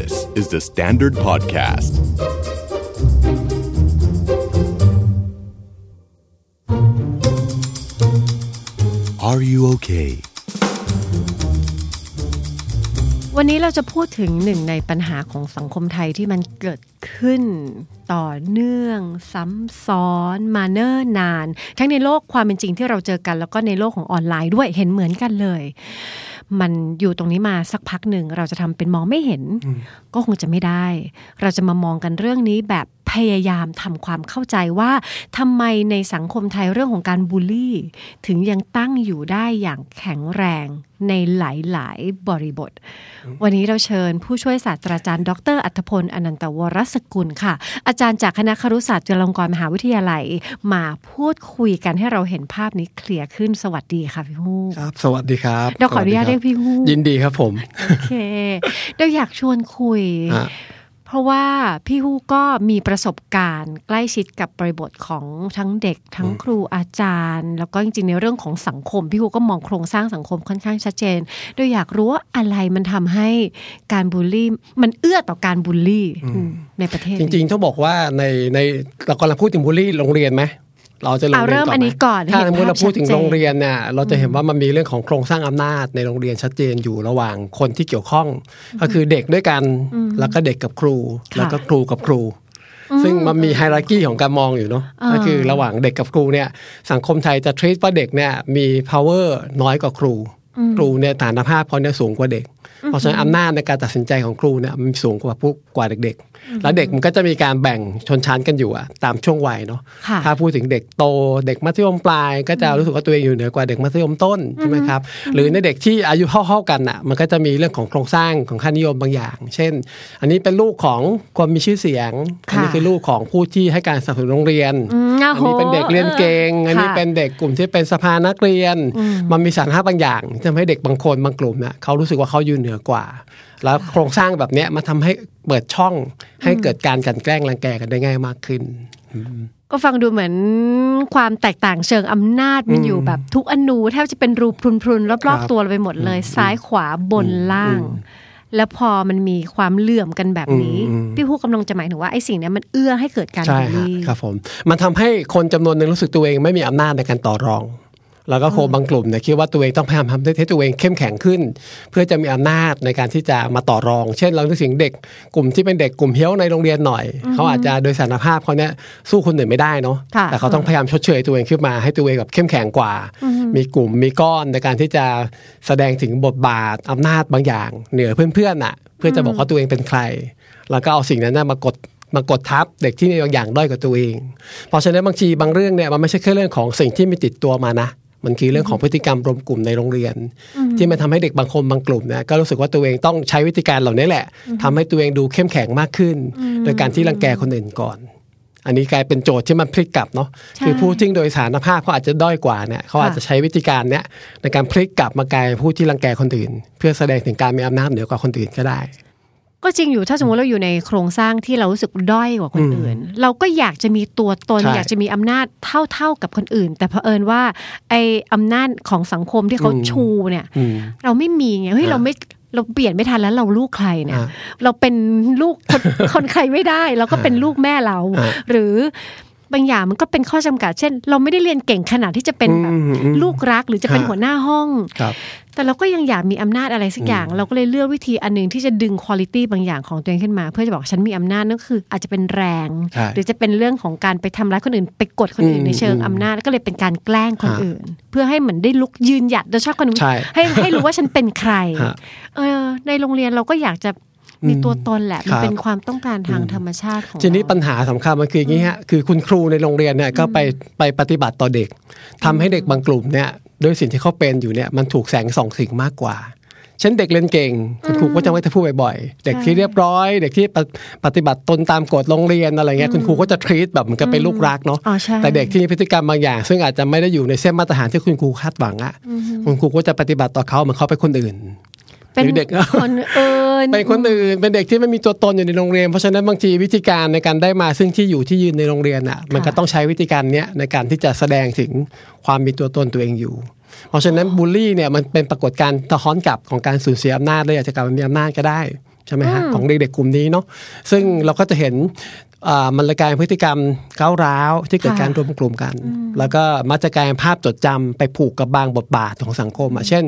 This is the Standard Podcast. Are you okay? วันนี้เราจะพูดถึงหนึ่งในปัญหาของสังคมไทยที่มันเกิดขึ้นต่อเนื่อง ซ้ำซ้อนมาเนิ่นนาน ทั้งในโลกความเป็นจริงที่เราเจอกัน แล้วก็ในโลกของออนไลน์ด้วยเห็นเหมือนกันเลย มันอยู่ตรงนี้มาสักพักหนึ่ง เราจะทำเป็นมองไม่เห็น ก็คงจะไม่ได้ เราจะมามองกันเรื่องนี้แบบพยายามทำความเข้าใจว่าทำไมในสังคมไทยเรื่องของการบูลลี่ ถึงยังตั้งอยู่ได้อย่างแข็งแรงในหลาย ๆ บริบท วันนี้เราเชิญผู้ช่วยศาสตราจารย์ ดร อัธพล อนันตวรสกุลค่ะ อาจารย์จากคณะครุศาสตร์จุฬาลงกรณ์มหาวิทยาลัย มาพูดคุยกันให้เราเห็นภาพนี้เคลียร์ขึ้นสวัสดีค่ะพี่ฮู้ครับ สวัสดีครับเราขออนุญาตเรียกพี่ฮู้ยินดีครับผมโอเคเราอยากชวนคุยฮะเพ ราะว่าพี่ฮู้ก็มีประสบการณ์ใกล้ชิดกับบริบทของทั้งเด็ก ทั้งครูอาจารย์ แล้วก็จริงๆในเรื่องของสังคม พี่ฮู้ก็มองโครงสร้างสังคมค่อนข้างชัดเจน โดยอยากรู้ว่าอะไรมันทำให้การบูลลี่ มันเอื้อต่อการบูลลี่ในประเทศ จริงๆ ต้องบอกว่าในในเรากำลังพูดถึงบูลลี่โรงเรียนไหม เราจะโรงเอาเรียนเริ่มก่อนอันไหมนี้ก่อนถ้าห็สมมติเราพูดถึงภพชัโรงเรียจนเนี่ยเราจะเห็นว่ามันมีเรื่องของโครงสร้างอำนาจในโรงเรียนชัดเจนอยู่ระหว่างคนที่เกี่ยวข้อง ก็คือเด็กด้วยกันแล้วก็เด็กกับครู แล้วก็ครูกับครูซึ่งมันมีไฮรักีของการมองอยู่เนาะก็คือระหว่างเด็กกับครูเนี่ย สังคมไทยจะ treat ว่าเด็กเนี่ยมี power น้อยกว่าครู ครูเนี่ยฐานภาพเขาเนี่ยสูงกว่าเด็ก เพราะฉะนั้นอำนาจในการตัดสินใจของครูเนี่ยมันสูงกว่าพวกกว่าเด็กๆ แล้วเด็กมันก็จะมีการแบ่งชนชั้นกันอยู่อะตามช่วงวัยเนาะค่ะถ้าพูดถึงเด็กโตเด็กมัธยมปลาย ก็จะรู้สึกว่าตัวเองอยู่เหนือกว่าเด็กมัธยมต้นใช่ไหมครับหรือในเด็กที่อายุเท่าๆกันอะมันก็จะมีเรื่องของโครงสร้างของค่านิยมบางอย่าง เช่น อันนี้เป็นลูกของคนมีชื่อเสียงอันนี้ค่ะคือลูกของผู้ที่ให้การสนับสนุนโรงเรียนอืมอันนี้เป็นเด็กเรียนเก่งอันนี้ค่ะเป็นเด็กกลุ่มที่เป็นสภานักเรียน มันมีสารภาพบางอย่างที่ทำให้เด็กบางคนบางกลุ่มเนี่ยเขารู้สึกว่าเขาอยู่เหนือกว่า แล้วโครงสร้างแบบเนี้ยมันทำให้เปิดช่องให้เกิดการกลันแกล้งรังแกกันได้ง่ายมากขึ้น ก็ฟังดูเหมือนความแตกต่างเชิงอำนาจมันอยู่แบบทุกอนูแทบจะเป็นรูพรุนๆรครัอบบๆตัวเราไปหมดเลย ซ้ายขวาบนล่าง แล้วพอมันมีความเหลื่อมกันแบบนี้อืมพี่ฮู้กำลังจะหมายถึงว่าไอ้สิ่งเนี้ยมันเอื้อให้เกิดการใช่บูลฮะลี่ครับผม มันทำให้คนจำนวนหนึ่งรู้สึกตัวเองไม่มีอำนาจในการต่อรอง แล้วก็คนบางกลุ่มเนี่ยคิดว่าตัวเองต้องพยายามทำให้ตัวเองเข้มแข็งขึ้น เพื่อจะมีอำนาจในการที่จะมาต่อรอง เช่นเรานึกถึงเด็กกลุ่มที่เป็นเด็กกลุ่มเฮี้ยวในโรงเรียนหน่อย เขาอาจจะโดยสารภาพเขาเนี่ยสู้คนอื่นไม่ได้เนาะค่ะแต่เขาต้องพยายามชดเชยตัวเองขึ้นมาให้ตัวเองแบบเข้มแข็งกว่า มีกลุ่มมีก้อนในการที่จะแสดงถึงบทบาทอำนาจบางอย่าง เหนือเพื่อนๆน่ะ เพื่อจะบอกว่าตัวเองเป็นใคร แล้วก็เอาสิ่งนั้นนะมากดมากดทับเด็กที่มีบางอย่างด้อยกว่าตัวเอง เพราะฉะนั้นบางทีบางเรื่องเนี่ยมันไม่ใช่แค่เรื่องของสิ่งที่มีติดตัวมานะ มันคือเรื่องของพฤติกรรมรวมกลุ่มในโรงเรียน ที่มันทำให้เด็กบางคนบางกลุ่มเนี่ยก็รู้สึกว่าตัวเองต้องใช้วิธีการเหล่านี้แหละทำให้ตัวเองดูเข้มแข็งมากขึ้น โดยการที่รังแกคนอื่นก่อน อันนี้กลายเป็นโจทย์ที่มันพลิกกลับเนาะใช่คือผู้ที่โดยสารภาพเขาอาจจะด้อยกว่าเนี่ยเขาอาจจะใช้วิธีการเนี้ยในการพลิกกลับมากลายเป็นผู้ที่รังแกคนอื่น เพื่อแสดงถึงการมีอำนาจเหนือกว่าคนอื่นก็ได้ ก็จริงอยู่ถ้าสมมติเราอยู่ในโครงสร้างที่เรารู้สึกด้อยกว่าคนอื่น เราก็อยากจะมีตัวตนใช่อยากจะมีอำนาจเท่าๆกับคนอื่น แต่เผอิญว่าไออำนาจของสังคมที่เขาอืมชูเนี่ยอืมเราไม่มีไงเฮ้ยอ่าเราไม่เราเปลี่ยนไม่ทันแล้วเราลูกใครเนี่ยอ่าเราเป็นลูกคนคนใครไม่ได้ เราก็เป็นลูกแม่เราอ่าหรือ บางอย่างมันก็เป็นข้อจำกัด เช่น เราไม่ได้เรียนเก่งขนาดที่จะเป็นแบบอืมอืมลูกรักหรือจะเป็นฮะหัวหน้าห้องครับแต่เราก็ยังอยากมีอำนาจอะไรสักอย่าง เราก็เลยเลือกวิธีอันหนึงที่จะดึงคุณ i t y บางอย่างของตัวเองขึ้นมา เพื่อจะบอกฉันมีอำนาจนั่นก็คือ อาจจะเป็นแรงใช่หรือจะเป็นเรื่องของการไปทำร้ายคนอื่น ไปกดคนอื่นอืมในเชิงอำนาจก็เลยเป็นการแกล้งคนฮะอื่น เพื่อให้เหมือนได้ลุกยืนหยัดโดยเฉพาะคนอื่นใช่ให้ให้รู้ว่าฉันเป็นใครฮะเออในโรงเรียนเราก็อยากจะ มีตัวตนแหละมันครับเป็นความต้องการทางธรรมชาติของทีนี้เราปัญหาสำคัญมันคืออย่างนี้ฮะคือคุณครูในโรงเรียนเนี่ยก็ไปไปปฏิบัติต่อเด็กทำให้เด็กบางกลุ่มเนี่ยด้วยสิ่งที่เขาเป็นอยู่เนี่ยมันถูกแสงส่องสิ่งมากกว่าเช่นเด็กเรียนเก่งคุณครูก็จะไม่จะพูดบ่อยๆ เด็กที่เรียบร้อย เด็กที่ปฏิปฏิบัติตนตามกฎโรงเรียนอะไรเงี้ยคุณครูก็จะทรีตแบบเหมันก็เป็นลูกรักเนาะอ๋อใช่แต่เด็กที่มีพฤติกรรมบางอย่าง ซึ่งอาจจะไม่ได้อยู่ในเส้นมาตรฐานที่คุณครูคาดหวังอะคุณครูก็จะปฏิบัติต่อเขาเหมือนเขาเป็นคนอื่น เป็นหรือเด็กคนเอิญเป็นคนอื่นเป็นเด็กที่ไม่มีตัวตนอยู่ในโรงเรียน เพราะฉะนั้นบางทีวิธีการในการได้มาซึ่งที่อยู่ที่ยืนในโรงเรียนอะ มันก็ต้องใช้วิธีการเนี้ยในการที่จะแสดงถึงความมีตัวตนตัวเองอยู่ เพราะฉะนั้นบูลลี่เนี่ยมันเป็นปรากฏการณ์สะท้อนกลับของการสูญเสียอำนาจเลยอาจจะกลับมามีอำนาจก็ได้ใช่ไหมฮะของเด็กๆกลุ่มนี้เนาะซึ่งเราก็จะเห็นอ่า มันเลยกลายเป็นพฤติกรรมก้าวร้าวที่เกิดค่ะการรวมกลุ่มกัน แล้วก็มักจะกลายเป็นภาพจดจำไปผูกกับบางบทบาทของสังคมอะเช่น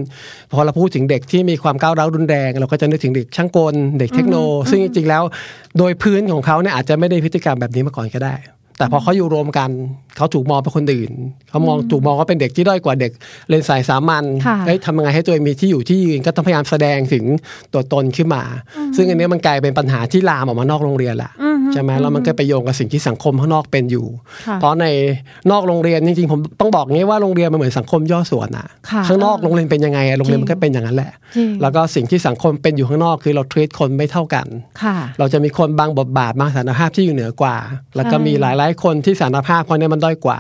พอเราพูดถึงเด็กที่มีความก้าวร้าวรุนแรง เราก็จะนึกถึงเด็กช่างกลเด็กเทคโน ซึ่งจริงๆแล้ว โดยพื้นของเขาเนี่ยอาจจะไม่ได้พฤติกรรมแบบนี้มาก่อนก็ได้ แต่พอเขาอยู่รวมกันเขาถูกมองเป็นคนอื่นเขามองถูกมองว่าเป็นเด็กที่ด้อยกว่าเด็กเรียนสายสามัญค่ะเอ้ยทำยังไงให้ตัวเองมีที่อยู่ที่ยืนก็ต้องพยายามแสดงถึงตัวตนขึ้นมา ซึ่งอันเนี้ยมันกลายเป็นปัญหาที่ลามออกมานอกโรงเรียนแหละใช่ไหมแล้วมันก็ไปโยงกับสิ่งที่สังคมข้างนอกเป็นอยู่ค่ะเพราะในนอกโรงเรียนจริงๆผมต้องบอกงี้ว่าโรงเรียนมันเหมือนสังคมย่อส่วนอะค่ะข้างนอกโรงเรียนเป็นยังไงอะโรงเรียนมันก็เป็นอย่างนั้นแหละจริงแล้วก็สิ่งที่สังคมเป็นอยู่ข้างนอกคือเราท e ีตคนไม่เท่ากันค่ะเราจะมีคนบางบทบาทบางสถานภาพที่อยู่เหนือกว่า แล้วก็มีหลายๆ คนที่สถานภาพเขาเนี่ยมันด้อยกว่า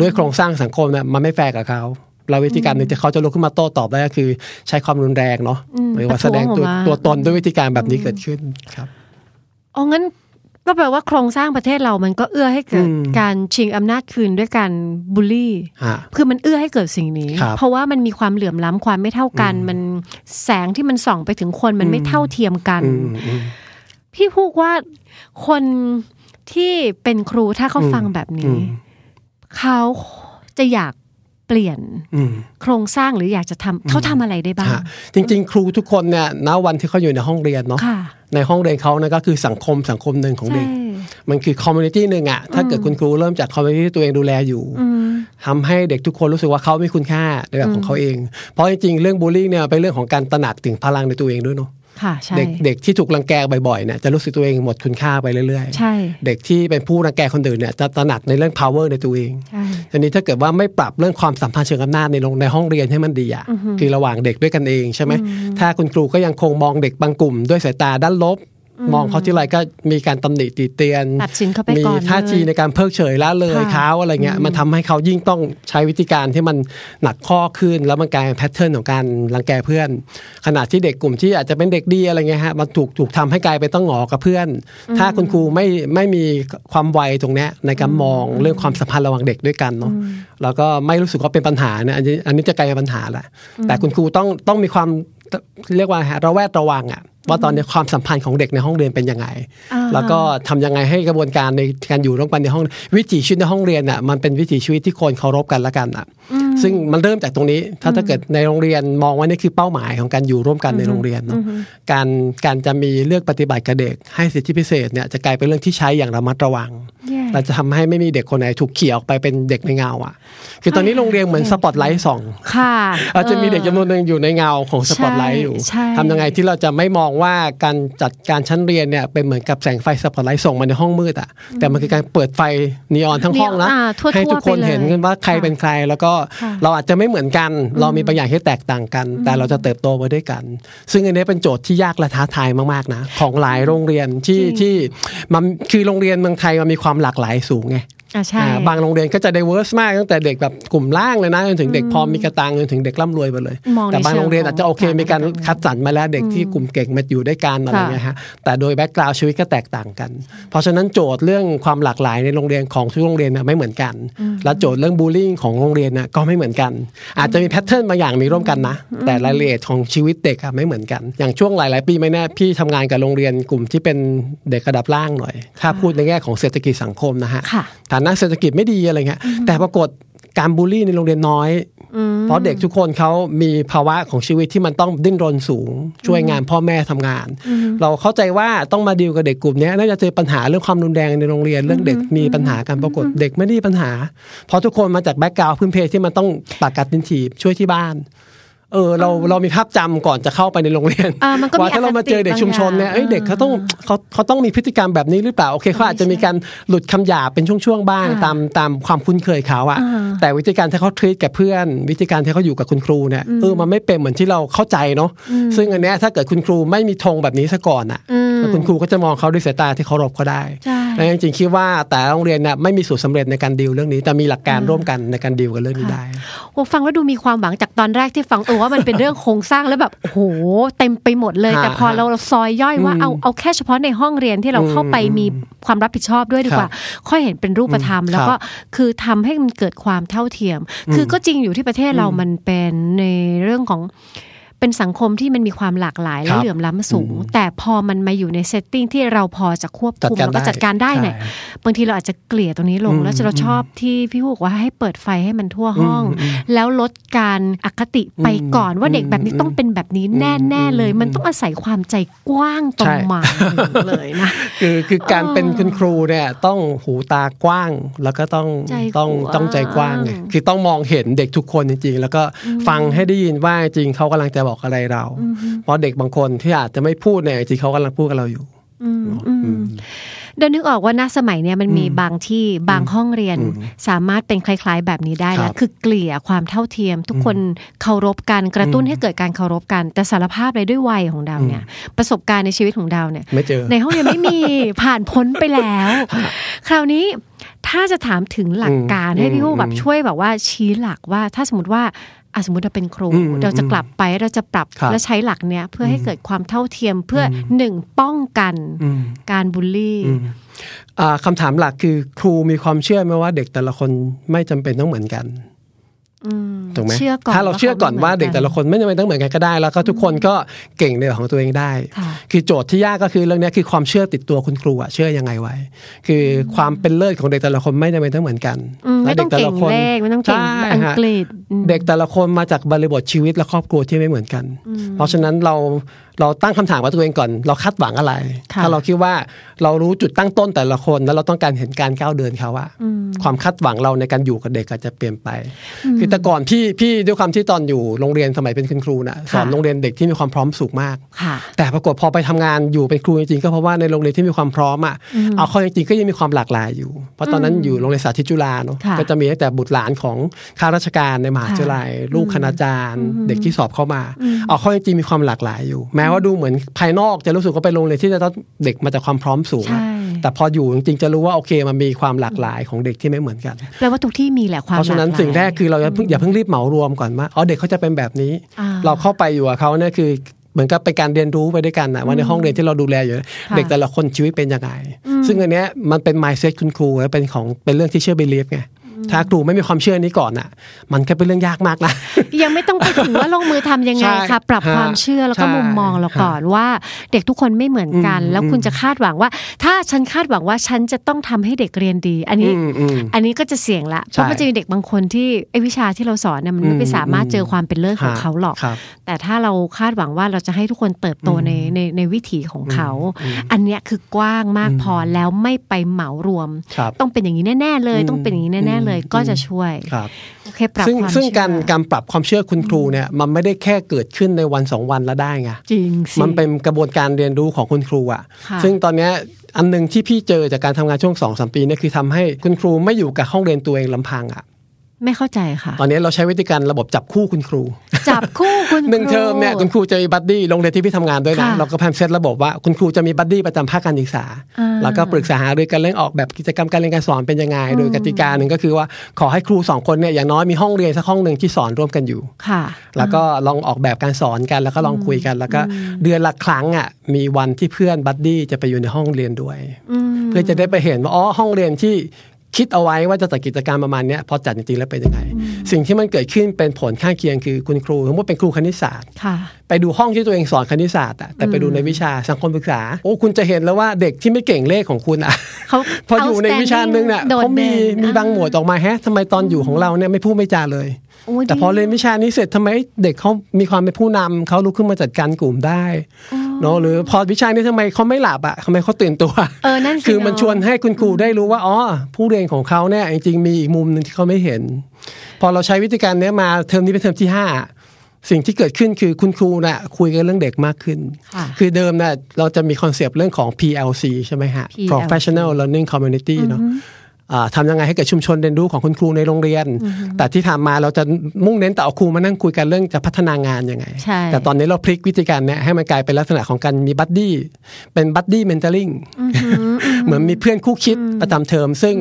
ด้วยโครงสร้างสังคมเนี่ยมันไม่แฟร์กับเขาเราวิธีการหนึ่งที่เขาจะลุกขึ้นมาโต้ตอบได้ก็คือ ใช้ความรุนแรงเนาะอืมหรือว่าแสดงตัวประท้วงออกมาตัวตนด้วยวิธีการแบบนี้เกิดขึ้นครับอ๋องั้นก็แปลว่าโครงสร้างประเทศเรามันก็เอื้อให้เกิดอืมการชิงอำนาจคืนด้วยการบูลลี่ฮะคือมันเอื้อให้เกิดสิ่งนี้ครับเพราะว่ามันมีความเหลื่อมล้ำความไม่เท่ากัน มันแสงที่มันส่องไปถึงคนมันไม่เท่าเทียมกันอืมอืมพี่พูดว่าคน ที่เป็นครูถ้าเขาอืมฟังแบบนี้อืมเขาจะอยากเปลี่ยนอืมโครงสร้างหรืออยากจะทำเขาทำอะไรได้บ้างฮะจริง ๆ ครูทุกคนเนี่ยณวันที่เขาอยู่ในห้องเรียนเนาะค่ะในห้องเรียนเขาเนี่ยก็คือสังคมสังคมหนึ่งของใช่เด็ก มันคือ community หนึ่งอะถ้าเกิดคุณครูเริ่มจาก community ที่ตัวเองดูแลอยู่อืมทำให้เด็กทุกคนรู้สึกว่าเขามีคุณค่าในแบบของเขาเอง เพราะจริงๆเรื่องบูลลี่เนี่ยเป็นเรื่องของการตระหนักถึงพลังในตัวเองด้วยเนาะค่ะใช่ เด็กเด็กที่ถูกรังแกบ่อยๆเนี่ยจะรู้สึกตัวเองหมดคุณค่าไปเรื่อยใช่ๆเด็กที่เป็นผู้รังแกคนอื่นเนี่ยจะตระหนักในเรื่อง power ในตัวเองใช่ทีนี้ถ้าเกิดว่าไม่ปรับเรื่องความสัมพันธ์เชิงอำนาจในโรงในห้องเรียนให้มันดีอะคือระหว่างเด็กด้วยกันเองใช่ไหมถ้าคุณครูก็ยังคงมองเด็กบางกลุ่มด้วยสายตาด้านลบ มองเขาทีไรก็มีการตำหนิติเตียนตัดสินเขาไปมีก่อนท่าทีเลยในการเพิกเฉยละเลยค่ะเขาอะไรเงี้ยมันทำให้เขายิ่งต้องใช้วิธีการที่มันหนักข้อขึ้น แล้วมันกลายเป็น pattern ของการรังแกเพื่อน ขณะที่เด็กกลุ่มที่อาจจะเป็นเด็กดีอะไรเงี้ยฮะมันถูกถูกทำให้กลายเป็นต้องหงอกับเพื่อน ถ้าคุณครูไม่ไม่มีความไวตรงเนี้ยในการมองเรื่องความสัมพันธ์ระหว่างเด็กด้วยกันเนาะแล้วก็ไม่รู้สึกว่าเป็นปัญหาเนี่ยอันนี้อันนี้จะกลายเป็นปัญหาแหละแต่คุณครูต้องต้องมีความเรียกว่าฮะระแวดระวังอะ ว่าตอนนี้ความสัมพันธ์ของเด็กในห้องเรียนเป็นยังไงอ่าแล้วก็ทำยังไงให้กระบวนการในการอยู่ร่วมกันในห้องวิถีชีวิตในห้องเรียนอะมันเป็นวิถีชีวิตที่คนเคารพกันละกันอะ ซึ่งมันเริ่มจากตรงนี้ ถ้าถ้าเกิดในโรงเรียนมองว่านี่คือเป้าหมายของการอยู่ร่วมกันในโรงเรียนเนาะการการจะมีเลือกปฏิบัติกับเด็ก ให้สิทธิพิเศษเนี่ยจะกลายเป็นเรื่องที่ใช้อย่างระมัดระวังแย่ เราจะทำให้ไม่มีเด็กคนไหนถูกเขี่ยออกไปเป็นเด็กในเงาอะ คือตอนนี้โรงเรียนเหมือนสปอตไลท์ส่องค่ะอาจจะมีเด็กจำนวนหนึ่งอยู่ในเงาของสปอตไลท์อยู่ใช่ทำยังไงที่เราจะไม่มองว่าการจัดการชั้นเรียนเนี่ยเป็นเหมือนกับแสงไฟสปอตไลท์ส่งมาในห้องมืดอะ แต่มันคือการเปิดไฟนีออนทั้งห้องนะอ่าทั่วๆให้ทุกคนไปเลยเห็นกันว่าใครค่ะเป็นใคร แล้วก็ค่ะเราอาจจะไม่เหมือนกัน เรามีบางอย่างที่แตกต่างกัน แต่เราจะเติบโตไปด้วยกัน ซึ่งอันนี้เป็นโจทย์ที่ยากและท้าทายมากๆนะของหลายโรงเรียนที่ที่มันคือโรงเรียนเมืองไทยมันมีความความหลากหลายสูงไง บางโรงเรียนก็จะ diverse มากตั้งแต่เด็กแบบกลุ่มล่างเลยนะจนถึงเด็กพอมีกะตังค์จนถึงเด็กร่ำรวยไปเลยมองในแต่บางโรงเรียนอาจจะโอเคเชิงของมีการการคัดสรรมาแล้วเด็กที่กลุ่มเก่งมาอยู่ด้วยกันอะไรเงี้ยฮะแต่โดย background ชีวิตก็แตกต่างกัน เพราะฉะนั้นโจทย์เรื่องความหลากหลายในโรงเรียนของทุกโรงเรียนน่ะไม่เหมือนกัน และโจทย์เรื่องบูลลี่ของโรงเรียนน่ะก็ไม่เหมือนกัน อาจจะมี pattern บางอย่างมีร่วมกันนะ แต่รายละเอียดของชีวิตเด็กอะไม่เหมือนกัน อย่างช่วงหลาย ๆ ปีไม่แน่พี่ทำงานกับโรงเรียนกลุ่มที่เป็นเด็กระดับล่างหน่อย ถ้าพูดในแง่ของเศรษฐกิจสังคมนะฮะค่ะฐานะเศรษฐกิจไม่ดีอะไรเงี้ยแต่ปรากฏการบูลลี่ในโรงเรียนน้อย เพราะเด็กทุกคนเขามีภาวะของชีวิตที่มันต้องดิ้นรนสูง ช่วยงานพ่อแม่ทำงาน เราเข้าใจว่าต้องมาดีลกับเด็กกลุ่มเนี้ยน่าจะเจอปัญหาเรื่องความรุนแรงในโรงเรียนเรื่องเด็กมีปัญหากันปรากฏเด็กไม่ได้มีปัญหา เพราะทุกคนมาจากแบ็กกราวด์พื้นเพที่มันต้องปากกัดดินถีบช่วยที่บ้าน เออเราเรามีภาพจำก่อนจะเข้าไปในโรงเรียนอ่ามันก็มีว่าถ้าเรามาเจอเด็กชุมชนเนี่ยเอ้ยบางอย่างเด็กเขาต้องเขาเขาต้องมีพฤติกรรมแบบนี้หรือเปล่าโอเคเขาอาจจะมีการหลุดคำหยาบเป็นช่วงๆบ้างค่ะตามตามความคุ้นเคยเขาอะอ่าแต่วิธีการที่เขาทรีตกับเพื่อน วิธีการที่เขาอยู่กับคุณครูเนี่ยเออมันไม่เป็นเหมือนที่เราเข้าใจเนาะซึ่งอันเนี้ยถ้าเกิดคุณครูไม่มีธงแบบนี้ซะก่อนอะอืมแล้วคุณครูก็จะมองเขาด้วยสายตาที่เคารพเขาได้ใช่และจริงๆคิดว่าแต่ละโรงเรียนเนี่ยไม่มีสูตรสำเร็จในการดีลเรื่องนี้แต่มีหลักการร่วมกันในการดีลกันเรื่องนี้ได้โอ้ฟังแล้วดูมีความหวังจากตอนแรกที่ฟังเออว่ามันเป็นเรื่องโครงสร้างแล้วแบบโอ้โหเต็มไปหมดเลยฮะแต่พอเราซอยย่อยว่าอืมเอาเอาแค่เฉพาะในห้องเรียนที่เราเข้าไปมีความรับผิดชอบด้วยดีกว่า ค่อยเห็นเป็นรูปธรรมอืมแล้วก็ครับคือทำให้มันเกิดความเท่าเทียม คือก็จริงอยู่ที่ประเทศเรามันเป็นในเรื่องของไป เป็นสังคมที่มันมีความหลากหลายคและรับเหลื่อมล้ำสูง แต่พอมันมาอยู่ในเซตติ้งที่เราพอจะควบคุมจัดการแล้วก็จัดการได้เนี่ยใช่บางทีเราอาจจะเกลี่ยตรงนี้ลงอืมแล้วจะเราชอบที่พี่พูดว่าให้เปิดไฟให้มันทั่วห้องอืมอืมแล้วลดการอคติไปก่อนว่าเด็กแบบนี้อืมต้องเป็นแบบนี้แน่ๆเลย มันต้องอาศัยความใจกว้างประใช่มาณหนึ่งเลยนะคือคือการเออเป็นคุณครูเนี่ยต้องหูตากว้างแล้วก็ต้องใจต้องกว้างต้องใจกว้างไงคือต้องมองเห็นเด็กทุกคนจริงๆ แล้วก็ฟังให้ได้ยินว่าจริงเขากำลังจะบอกอะไรเรา เพราะเด็กบางคนที่อาจจะไม่พูดเนี่ยจริงเขากำลังพูดกับเราอยู่อืมอืมเดินนึกออกว่าณสมัยเนี้ยมันมีบางที่บางห้องเรียนสามารถเป็นคล้าย ๆ แบบนี้ได้ครัแล้วบคือเกลี่ยความเท่าเทียม ทุกคนเคารพกันกระตุ้นให้เกิดการเคารพกัน แต่สารภาพเลยด้วยวัยของดาวเนี่ย ประสบการณ์ในชีวิตของดาวเนี่ยไม่เจอในห้องเรียนไม่มีผ่านพ้นไปแล้ว คราวนี้ถ้าจะถามถึงหลักการอืมให้พี่ฮู้อืมแบบช่วยแบบว่าชี้หลักว่า ถ้าสมมติว่าอะ สมมติเราเป็นครูอืมเราจะกลับไปเราจะปรับครับและใช้หลักเนี้ยเพื่อให้เกิดความเท่าเทียมเพื่ออหนึ่งป้องกันอืมการบูลลี่อ่าคำถามหลักคือครูมีความเชื่อไหมว่าเด็กแต่ละคนไม่จำเป็นต้องเหมือนกัน ถูกไหมเชื่อก่อนถ้าเราเชื่อก่อนว่าว่าเขาไม่เด็กแต่ละคนไม่จำเป็นต้องเหมือนกันก็ได้ แล้วก็ทุกคนก็เก่งในแบบของตัวเองได้ค่ะคือโจทย์ที่ยากก็คือเรื่องเนี้ยคือความเชื่อติดตัวคุณครูอะเชื่อยังไงไว้ คือความเป็นเลิศของเด็กแต่ละคนไม่จำเป็นต้องเหมือนกันอืมไม่ต้องและเก่งเลขไม่ต้องเก่งใช่อังฮะกฤษอืมเด็กแต่ละคนมาจากบริบทชีวิตและครอบครัวที่ไม่เหมือนกัน เพราะฉะนั้นเรา เราตั้งคำถามกับตัวเองก่อน เราคาดหวังอะไรค่ะถ้าเราคิดว่าเรารู้จุดตั้งต้นแต่ละคน แล้วเราต้องการเห็นการก้าวเดินเขาอะความคาดหวังเราในการอยู่กับเด็กอาจจะเปลี่ยนไป คือแต่ก่อนพี่พี่ด้วยความที่ตอนอยู่โรงเรียนสมัยเป็นคุณครูน่ะสอนค่ะโรงเรียนเด็กที่มีความพร้อมสูงมากค่ะแต่ปรากฏพอไปทำงานอยู่เป็นครูจริงๆก็เพราะว่าในโรงเรียนที่มีความพร้อมอะเอาเข้อจริงๆก็ยังมีความหลากหลายอยู่ เพราะตอนนั้นอยู่โรงเรียนสาธิตจุฬาเนาะค่ะก็จะมีตั้งแต่บุตรหลานของข้าราชการในมหาวิทยาลัยลูกคณาจารย์ เด็กที่สอบเข้ามา เอาเข้อจริงๆมีความหลากหลายอยู่แม้ว่าดูเหมือนภายนอกจะรู้สึกว่าเป็นโรงเรียนที่จะต้องเด็กมาจากความพร้อมสูงอะใช่แต่พออยู่จริงๆจะรู้ว่าโอเคมันมีความหลากหลายของเด็กที่ไม่เหมือนกันแปลว่าทุกที่มีแหละความเพราะฉะนั้นหลกหลยสิ่งแรกคือเราอย่าเพิ่งอย่าเพิ่งรีบเหมารวมก่อนว่าอ๋อเด็กเขาจะเป็นแบบนี้อ่าเราเข้าไปอยู่กับเขาเนี่ยคือเหมือนกับเป็นการเรียนรู้ไปด้วยกันนะว่าในห้องเรียนที่เราดูแลอยู่ค่ะเด็กแต่ละคนชีวิตเป็นยังไงซึ่งอันเนี้ยมันเป็น mindset คุณครูและเป็นของเป็นเรื่องที่เชื่อ belief ไง ถ้าครูไม่มีความเชื่อนี้ก่อนอะ มันก็เป็นเรื่องยากมากนะยังไม่ต้องไปถึงว่าลงมือทำยังไงใช่ค่ะ ปรับฮะความเชื่อแล้วก็ใช่มุมมองเราก่อนว่า เด็กทุกคนไม่เหมือนกันอืมแล้วคุณจะคาดหวังว่า ถ้าฉันคาดหวังว่าฉันจะต้องทำให้เด็กเรียนดี อันนี้อืมอืมอันนี้ก็จะเสี่ยงละเพใช่ราะมันจะมีเด็กบางคนที่ไอ้วิชาที่เราสอนเนี่ยมันไม่ไปอืมสามารถเจอความเป็นเลิศของฮะเขาหรอกครับแต่ถ้าเราคาดหวังว่าเราจะให้ทุกคนเติบโตในในในวิถีของเขา อันเนี้ยคือกว้างมากพอแล้วไม่ไปเหมารวมครับต้องเป็นอย่างนี้แน่ ๆ เลย ต้องเป็นอย่างนี้แน่ๆเลยก็จะช่วยครับโอเคปรับซึ่งความซึ่งเชื่อการการปรับความเชื่อคุณครูเนี่ยมันไม่ได้แค่เกิดขึ้นในวันสองวันแล้วได้ไงจริงสิมันเป็นกระบวนการเรียนรู้ของคุณครูอะค่ะ ซึ่งตอนเนี้ยอันหนึ่งที่พี่เจอจากการทำงานช่วงสองสามปีเนี่ยคือทำให้คุณครูไม่อยู่กับห้องเรียนตัวเองลำพังอะ ไม่เข้าใจค่ะ ตอนนี้เราใช้วิธีการระบบจับคู่คุณครู จับคู่คุณหนึ่งครูเทอมเนี่ยคุณครูจะมี buddy โรงเรียนที่พี่ทำงานด้วยนะค่ะเราก็พยายามเซตระบบว่าคุณครูจะมี buddy ประจำภาคการศึกษาอ่าแล้วก็ปรึกษาหารือกันเรื่องออกแบบกิจกรรมการเรียนการสอนเป็นยังไง โดยกติกาหนึ่งก็คือว่าขอให้ครูสองคนเนี่ยอย่างน้อยมีห้องเรียนสักห้องหนึ่งที่สอนร่วมกันอยู่ค่ะ แล้วก็ลองออกแบบการสอนกันแล้วก็ลองคุยกัน แล้วก็เดือนละครั้งอะมีวันที่เพื่อน buddy จะไปอยู่ในห้องเรียนด้วยอืมเพื่อจะได้ไปเห็นว่าอ๋อห้องเรียนที่ คิดเอาไว้ว่าจะจัดกิจกรรมประมาณเนี้ยพอจัดจริงๆแล้วเป็นยังไง สิ่งที่มันเกิดขึ้นเป็นผลข้างเคียงคือคุณครูสมมติเป็นครูคณิตศาสตร์ค่ะไปดูห้องที่ตัวเองสอนคณิตศาสตร์อะแต่ไปดูในวิชาสังคมศึกษา โอ้คุณจะเห็นแล้วว่าเด็กที่ไม่เก่งเลขของคุณอะเขาพออยู่ในวิชาหนึ่งเนี่ยโดดเขามีด่นมีบางหมวดออกมาแฮะทำไมตอนอยู่ของเราเนี่ยไม่พูดไม่จาเลยโอ้ยแต่พอเรียนดีวิชานี้เสร็จทำไมเด็กเขามีความเป็นผู้นำเขาลุกขึ้นมาจัดการกลุ่มได้เนาะหรือพอวิชานี้ทำไมเขาไม่หลับอะทำไมเขาตื่นตัวเออนั่นสิคือมันเะชวนให้คุณครูได้รู้ว่าอ๋อผู้เรียนของเขาเนี่ยจริงๆมีอีกมุมหนึ่งที่เขาไม่เห็น พอเราใช้วิธีการเนี้ยมาเทอมนี้เป็นเทอมที่ห้าสิ่งที่เกิดขึ้นคือคุณครูน่ะคุยกันเรื่องเด็กมากขึ้นค่ะคือเดิมน่ะเราจะมี concept เรื่องของ PLC ใช่ไหมฮะ PLC Professional Learning Community เนาะอ่า ทำยังไงให้เกิดชุมชนเรียนรู้ของคุณครูในโรงเรียน แต่ที่ทำมาเราจะมุ่งเน้นแต่เอาครูมานั่งคุยกันเรื่องจะพัฒนางานยังไงใช่แต่ตอนนี้เราพลิกวิธีการเนี้ยให้มันกลายเป็นลักษณะของการมี buddy เป็น buddy mentoring เหมือนมีเพื่อนคู่คิดประจำเทอม ซึ่ง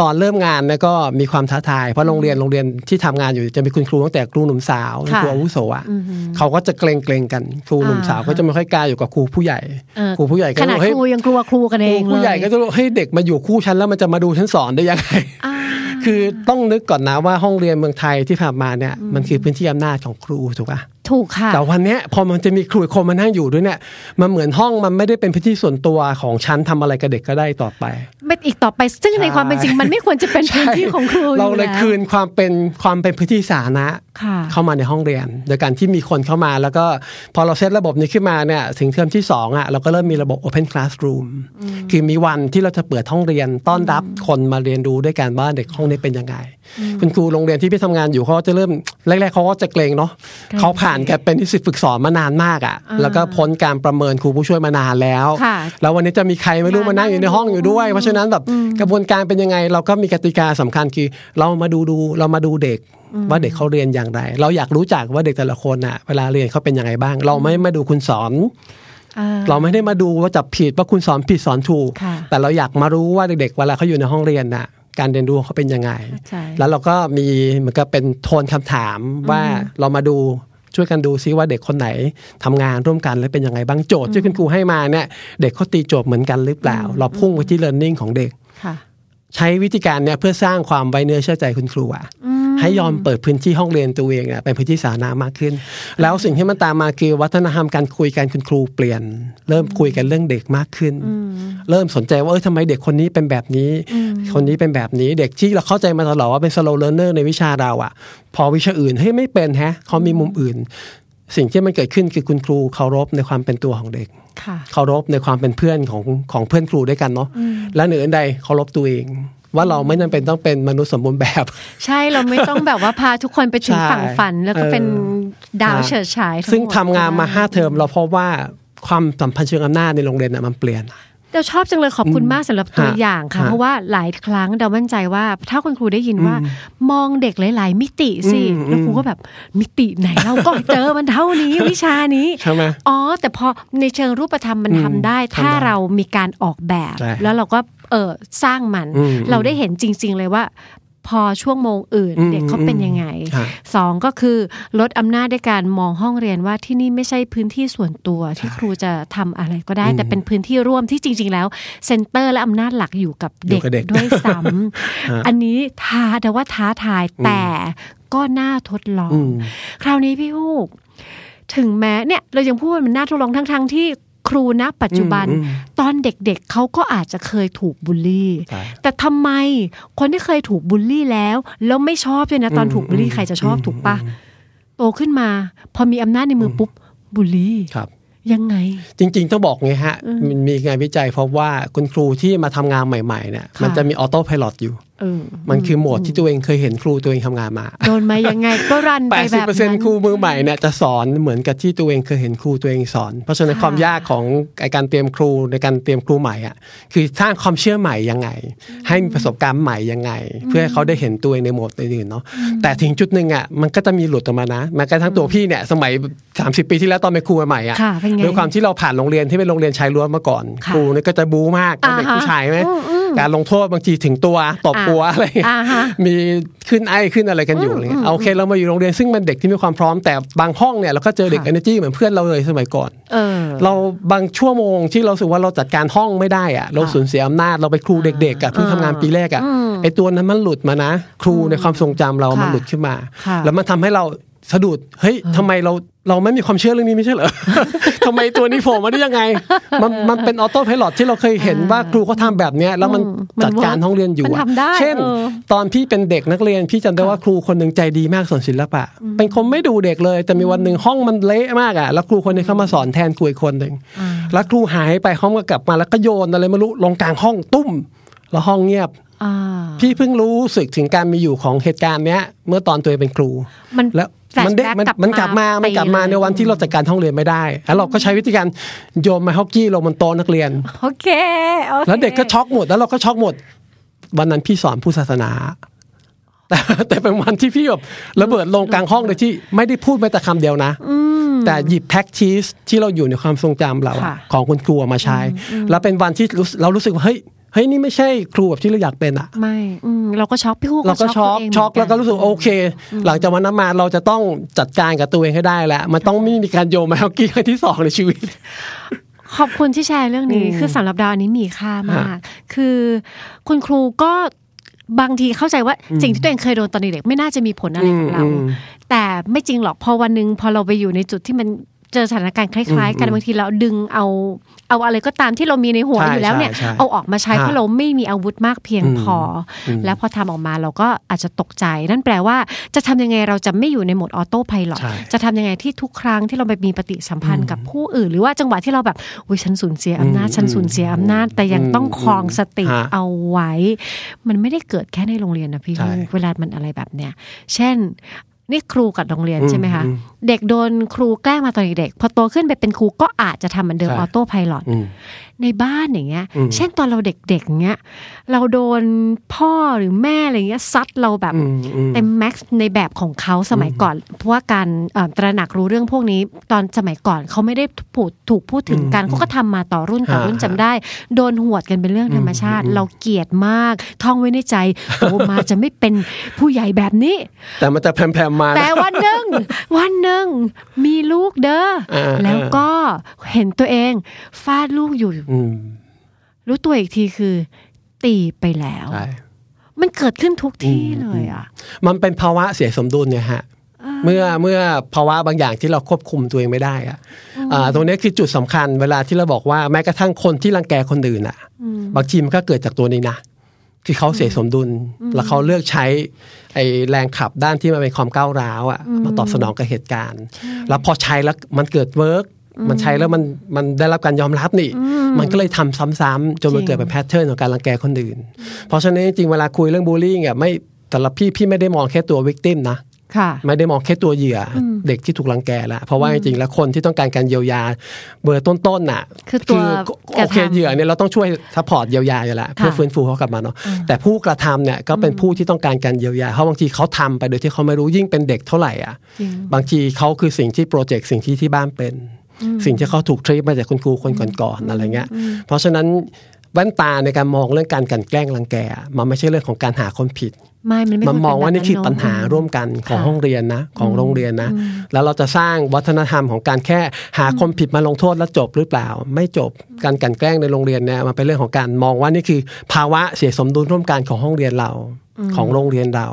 ตอนเริ่มงานเนี่ยก็มีความท้าทาย เพราะโรงเรียนโรงเรียนที่ทำงานอยู่จะมีคุณครูตั้งแต่ครูหนุ่มสาวค่ะครูอาวุโสอะเขาก็จะเกรงเกรงๆกันครูหนุ่มสาวก็จะไม่ค่อยกล้าอยู่กับครูผู้ใหญ่เออครูผู้ใหญ่ก็ขนาดบอกเฮ้ยครูยังกลัวครูกันเองครูผู้ใหญ่ก็เลยจะรู้เฮ้ยเด็กมาอยู่คู่ฉันแล้วมันจะมาดูฉันสอนได้ยังไงอ่าคือต้องนึกก่อนนะว่าห้องเรียนเมืองไทยที่ผ่านมาเนี่ยมันคือพื้นที่อำนาจของครูถูกปะ ถูกค่ะแต่วันเนี้ยพอมันจะมีครูอีกคนมานั่งอยู่ด้วยเนี่ยมันเหมือนห้องมันไม่ได้เป็นพื้นที่ส่วนตัวของฉันทำอะไรกับเด็กก็ได้ต่อไปไม่อีกต่อไป ซึ่งในความเป็นจริงมันไม่ควรจะเป็นพื้นที่ของครูอยู่เราเลยแวคืนความเป็นความเป็นพื้นที่สาธารณะค่ะเข้ามาในห้องเรียน โดยการที่มีคนเข้ามาแล้วก็พอเราเซตระบบนี้ขึ้นมาเนี่ยถึงเทอมที่2อะเราก็เริ่มมีระบบ Open Classroom คือมีวันที่เราจะเปิดห้องเรียนต้อนรับคนมาเรียนรู้ด้วยกันว่าเด็กห้องนี้เป็นยังไง คุณครูโรงเรียนที่พี่ทำงานอยู่เขาก็จะเริ่มแรกๆเขาก็จะเกรงเนาะเกรงเขาผ่านการเป็นนิสิตฝึกสอนมานานมากอะ แล้วก็พ้นการประเมินครูผู้ช่วยมานานแล้วค่ะแล้ววันนี้จะมีใครไม่รู้มานั่งอยู่ในห้องอยู่ด้วย เพราะฉะนั้นแบบกระบวนการเป็นยังไง เราก็มีกติกาสำคัญคือเรามาดูดูเรามาดูเด็กว่าเด็กเขาเรียนอย่างไร เราอยากรู้จักว่าเด็กแต่ละคนอะเวลาเรียนเขาเป็นยังไงบ้าง เราไม่มาดูคุณสอนเออเราไม่ได้มาดูว่าจับผิดว่าคุณสอนผิดสอนถูกค่ะแต่เราอยากมารู้ว่าเด็กๆเวลาเขาอยู่ในห้องเรียนน่ะ การเรียนรู้เขาเป็นยังไงเข้าใจแล้วเราก็มีเหมือนกับเป็นโทนคำถามว่าเรามาดู ช่วยกันดูซิว่าเด็กคนไหนทำงานร่วมกันแล้วเป็นยังไงบ้างโจทย์ที่คุณครูให้มาเนี่ยเด็กเขาตีโจทย์เหมือนกันหรือเปล่า เราพุ่งไปที่ learning ของเด็กค่ะใช้วิธีการเนี่ยเพื่อสร้างความไว้เนื้อเชื่อใจคุณครูอะ ให้ยอมเปิดพื้นที่ห้องเรียนตัวเองอะเป็นพื้นที่สาธารณะมากขึ้น แล้วสิ่งที่มันตามมาคือวัฒนธรรมการคุยกันคุณครูเปลี่ยน เริ่มคุยกันเรื่องเด็กมากขึ้น เริ่มสนใจว่าเออทำไมเด็กคนนี้เป็นแบบนี้ คนนี้เป็นแบบนี้เด็กที่เราเข้าใจมาตลอดว่าเป็น slow learner ในวิชาเราอะพอวิชาอื่นเฮ้ยไม่เป็นแฮะเขามีมุมอื่น สิ่งที่มันเกิดขึ้นคือคุณครูเคารพในความเป็นตัวของเด็กค่ะเคารพในความเป็นเพื่อนของของเพื่อนครูด้วยกันเนาะและเหนืออื่นใดเคารพตัวเอง ว่าเราไม่จำเป็นต้องเป็นมนุษย์สมบูรณ์แบบ ใช่เราไม่ต้องแบบว่าพาทุกคนไปถึงใช่ฝั่งฝัน แล้วก็เป็นเออดาวเฉิดฉายทั้หมดซึ่งทำงานมาห้าเทอมเราพบว่าความสัมพันธ์เชิงอำนาจในโรงเรียนน่ะมันเปลี่ยนเราชอบจังเลยขอบคุณมากสำหรับตัวฮะอย่างค่ะฮะเพราะว่าหลายครั้งเรามั่นใจว่า ถ้าคุณครูได้ยินว่ามองเด็กหลาย ๆ มิติสิอืมแล้วครูก็แบบมิติไหนเราก็เจอมันเท่านี้วิชานี้ใช่ไหมอ๋อ แต่พอในเชิงรูปธรรมมันอืมทำได้ ถ้าทำได้เรามีการออกแบบใช่แล้วเราก็เออสร้างมันอืมเราได้เห็นจริง ๆ เลยว่าพอช่วงโมงอื่นอืมเด็กเขาเป็นยังไงฮะสองก็คือลดอำนาจด้วยการมองห้องเรียนว่าที่นี่ไม่ใช่พื้นที่ส่วนตัวที่ครูจะทำอะไรก็ได้ แต่เป็นพื้นที่ร่วมที่จริง ๆ แล้วcenter และอำนาจหลักอยู่กับอยู่เด็กกับเด็กด้วยซ้ำฮะอันนี้ท้าแต่ว่าท้าทายแต่ก็น่าทดลองอืมคราวนี้พี่ฮูกถึงแม้เนี่ยเรายังพูดว่ามันน่าทดลองทั้งๆที่คุณครูปัจจุบันอืมตอนเด็กๆเขาก็อาจจะเคยถูกบูลลี่ใช่แต่ทำไมคนที่เคยถูกบูลลี่แล้ว แล้วไม่ชอบด้วยนะตอนถูกบูลลี่ใครจะชอบถูกปะโตขึ้นมา พอมีอำนาจในมือปุ๊บบูลลี่ครับยังไง จริง ๆ ต้องบอกไงฮะ มันมีงานวิจัยพบว่าคุณครูที่มาทำงานใหม่ๆเนี่ยค่ะมันจะมีออโต้พายロอยู่เออ มันคือโหมดที่ตัวเองเคยเห็นครูตัวเองทำงานมาโดนมายังไงก็รันไปแบบนั้น80%ครูมือใหม่เนี่ยจะสอนเหมือนกับที่ตัวเองเคยเห็นครูตัวเองสอน เพราะฉะนั้นค่ะความยากของไอ้การเตรียมครูในการเตรียมครูใหม่อะคือสร้างความเชื่อใหม่ยังไง ให้มีประสบการณ์ใหม่ยังไง เพื่อให้เขาได้เห็นตัวเองในโหมดอื่นๆเนาะแต่ถึงจุดหนึ่งอะมันก็จะมีหลุดออกมานะแม้กระทั่งตัวพี่เนี่ยสมัย 30 ปีที่แล้วตอนเป็นครูใหม่ๆอะค่ะเป็นไงด้วยความที่เราผ่านโรงเรียนที่เป็นโรงเรียนชายล้วนมาก่อนค่ะครูเนี่ยก็จะบู๊มากเป็นเด็กอ่าฮะผู้ชายไหมอืมอืมการลงโทษบางทีถึงตัวตบอ่าหัวอะไรอย่างเงี้ยอ่าฮะมีขึ้นไอขึ้นอะไรกันอยู่อะไรเงี้ยเอาโอเคเรามาอยู่โรงเรียนซึ่งมันเด็กที่มีความพร้อมแต่บางห้องเนี่ยเราก็เจอเด็กค่ะ energy เหมือนเพื่อนเราเลยสมัยก่อนเออเราบางชั่วโมงที่เราสึกว่าเราจัดการห้องไม่ได้อะเราสูญเสียอำนาจเราไปครูเด็กๆอะเพิ่งทำงานปีแรกอะอืมไอตัวนั้นมันหลุดมานะ ครูในความทรงจำเราค่ะมันหลุดขึ้นมาค่ะแล้วมันทำให้เราสะดุด เฮ้ยทำไมเรา เราไม่มีความเชื่อเรื่องนี้ไม่ใช่เหรอทำไมตัวนี้โผล่มาได้ยังไง มันมันเป็นออโต้พายロที่เราเคยเห็นว่าครูเขาทำแบบเนี้ยแล้วมันอืมมันจัดการห้องเรียนอยู่มันอะทำได้เช่นเออตอนพี่เป็นเด็กนักเรียนพี่จำได้ว่าครูคนหนึ่งใจดีมากสอนศิลปะ เป็นคนไม่ดูเด็กเลย แต่มีวันหนึ่งห้องมันเละมากอะ แล้วครูคนนี้เข้ามาสอนแทนครูอีกคนหนึ่งแล้วครูหายไปห้องก็กลับมาแล้วก็โยนอะไรไม่รู้ลงกลางห้องตุ้ม แล้วห้องเงียบอ่าพี่เพิ่งรู้สึกถึงการมีอยู่ของเหตุการณ์เนี้ย เมื่อตอนตัวเองเป็นครู มันแล้ว flashback มันเด็กมันกลับมันกลับมามามันกลับมาไปเลยในวันที่เราจัดการห้องเรียนไม่ได้แล้วเราก็ใช้วิธีการโยนไม้ฮอกกี้ลงบนโต๊ะนักเรียนโอเคโอเคแล้วเด็กก็ช็อกหมดแล้วเราก็ช็อกหมด วันนั้นพี่สอนผู้ศาสนาแต่แต่เป็นวันที่พี่แบบระเบิดลงกลางห้องโดยที่ไม่ได้พูดแม้แต่คำเดียวนะแต่หยิบแพ็กชีสที่เราอยู่ในความทรงจำเราอะค่ะของคุณครูเอามาใช้ แล้วเป็นวันที่รู้สึกเรารู้สึกว่าเฮ้ย เฮ้ยนี่ไม่ใช่ครูแบบที่เราอยากเป็นอะไม่อืมเราก็ช็อกพี่ฮูกเราก็ช็อกตัวเงช็อกเหมืนแล้วก็รู้สึกโอเค หลังจากวันนั้นมาเราจะต้องจัดการกับตัวเองให้ได้แล้วมันต้องไม่มีการโยนไมาฮอกกี้ครั้งที่สองในชีวิต ขอบคุณที่แชร์เรื่องนี้คือสำหรับดาวอันนี้มีค่ามาก คือคุณครูก็บางทีเข้าใจว่าสิ่งที่ตัวเองเคยโดนตอนเด็กๆไม่น่าจะมีผลอะไรกับเราอืมแต่ไม่จริงหรอกพอวันหนึ่งพอเราไปอยู่ในจุดที่มัน เจอสถานการณ์คล้ายๆ กันบางทีเราดึงเอา เอาอะไรก็ตามที่เรามีในหัวใช่อยู่แล้วเนี่ยใช่ใช่เอาออกมาใช้ฮะเพราะเราไม่มีอาวุธมากเพียงพออแล้วพอทำออกมาเราก็อาจจะตกใจ นั่นแปลว่าจะทำยังไงเราจะไม่อยู่ในโหมดออโต้ไพลอตใช่จะทำยังไงที่ทุกครั้งที่เราไปมีปฏิสัมพันธ์กับผู้อื่น หรือว่าจังหวะที่เราแบบอุ้ยฉันสูญเสียอำนาจฉันสูญเสียอำนาจ แต่ยังต้องครองสติฮะเอาไว้ มันไม่ได้เกิดแค่ในโรงเรียนนะพี่ใช่ลูกเวลามันอะไรแบบเนี้ยเช่น นี่ครูกับโรงเรียนอืมใช่ไหมคะอืมเด็กโดนครูแกล้งมาตอนเด็กๆพอโตขึ้นไปเป็นครูก็อาจจะทำเหมือนเดิมใช่ออโต้ไพลอตอืมในบ้านอย่างเงี้ยอืมเช่นตอนเราเด็กๆอย่างเงี้ย เราโดนพ่อหรือแม่อะไรเงี้ยซัดเราแบบอืมอืมเต็มแม็กซ์ในแบบของเขาสมัยก่อน เพราะว่าการเอ่อตระหนักรู้เรื่องพวกนี้ ตอนสมัยก่อนเขาไม่ได้พูดถูกพูดถึงกันเขาก็ทำมาต่อรุ่นต่อรุ่นฮะจำได้ โดนหวดกันเป็นเรื่องธรรมชาติ เราเกลียดมากท่องไว้ในใจโตมาจะไม่เป็นผู้ใหญ่แบบนี้ แต่มันจะแพรมๆมานะแต่วันหนึ่งวันหนึ่งมีลูกเด้ออ่าแล้วก็เห็นตัวเองฟาดลูกอยู่อืมรู้ตัวอีกทีคือ ตีไปแล้วใช่มันเกิดขึ้นทุกที่เลยอะ มันเป็นภาวะเสียสมดุลเนี่ยฮะเมื่อเมื่อภาวะบางอย่างที่เราควบคุมตัวเองไม่ได้อะอ่าตรงนี้คือจุดสำคัญเวลาที่เราบอกว่าแม้กระทั่งคนที่รังแกคนอื่นอะ บางทีมันก็เกิดจากตัวนี้นะ คือเขาเสียสมดุล แล้วเขาเลือกใช้ไอ้แรงขับด้านที่มันเป็นความก้าวร้าวอะมาตอบสนองกับเหตุการณ์ แล้วพอใช้แล้วมันเกิด work มันใช้แล้วมันมันได้รับการยอมรับนี่ มันก็เลยทำซ้ำๆจนมันจริงเกิดเป็น pattern ของการรังแกคนอื่น เพราะฉะนั้นจริงๆเวลาคุยเรื่องบูลลี่อะไม่แต่ละพี่พี่ไม่ได้มองแค่ตัว victim นะค่ะ ไม่ได้มองแค่ตัวเหยื่ออเด็กที่ถูกรังแกแล้วเพราะว่าจริงๆแล้วคนที่ต้องการการเยียวยาเบอร์ต้นๆน่ะ คือตัวกระทำ โอเคเหยื่อเนี่ยเราต้องช่วย support เยียวยาอยู่แล้วเพื่อฟื้นฟูเขากลับมาเนาะแต่ผู้กระทำเนี่ยก็เป็นผู้ที่ต้องการการเยียวยาเพราะบางทีเขาทำไปโดยที่เขาไม่รู้ยิ่งเป็นเด็กเท่าไหร่อะจริงบางทีเขาคือสิ่งที่ project สิ่งที่ที่บ้านเป็น สิ่งที่เขาถูก treat มาจากคุณครูคนก่อนๆอะไรเงี้ยเพราะฉะนั้น แว่นตาในการมองเรื่องการกลั่นแกล้งรังแกอะมันไม่ใช่เรื่องของการหาคนผิดไม่มันไม่มันมองว่านี่คือเป็นปัญหาแบบร่วมกันของค่ะห้องเรียนนะ ของโรงเรียนนะ แล้วเราจะสร้างวัฒนธรรมของการแค่หาคนผิดมาลงโทษแล้วจบหรือเปล่า ไม่จบการกลันแกล้งในโรงเรียนเนี่ยมันเป็นเรื่องของการมองว่านี่คือ ภาวะเสียสมดุลร่วมกันของห้องเรียนเราของโรงเรียนเรา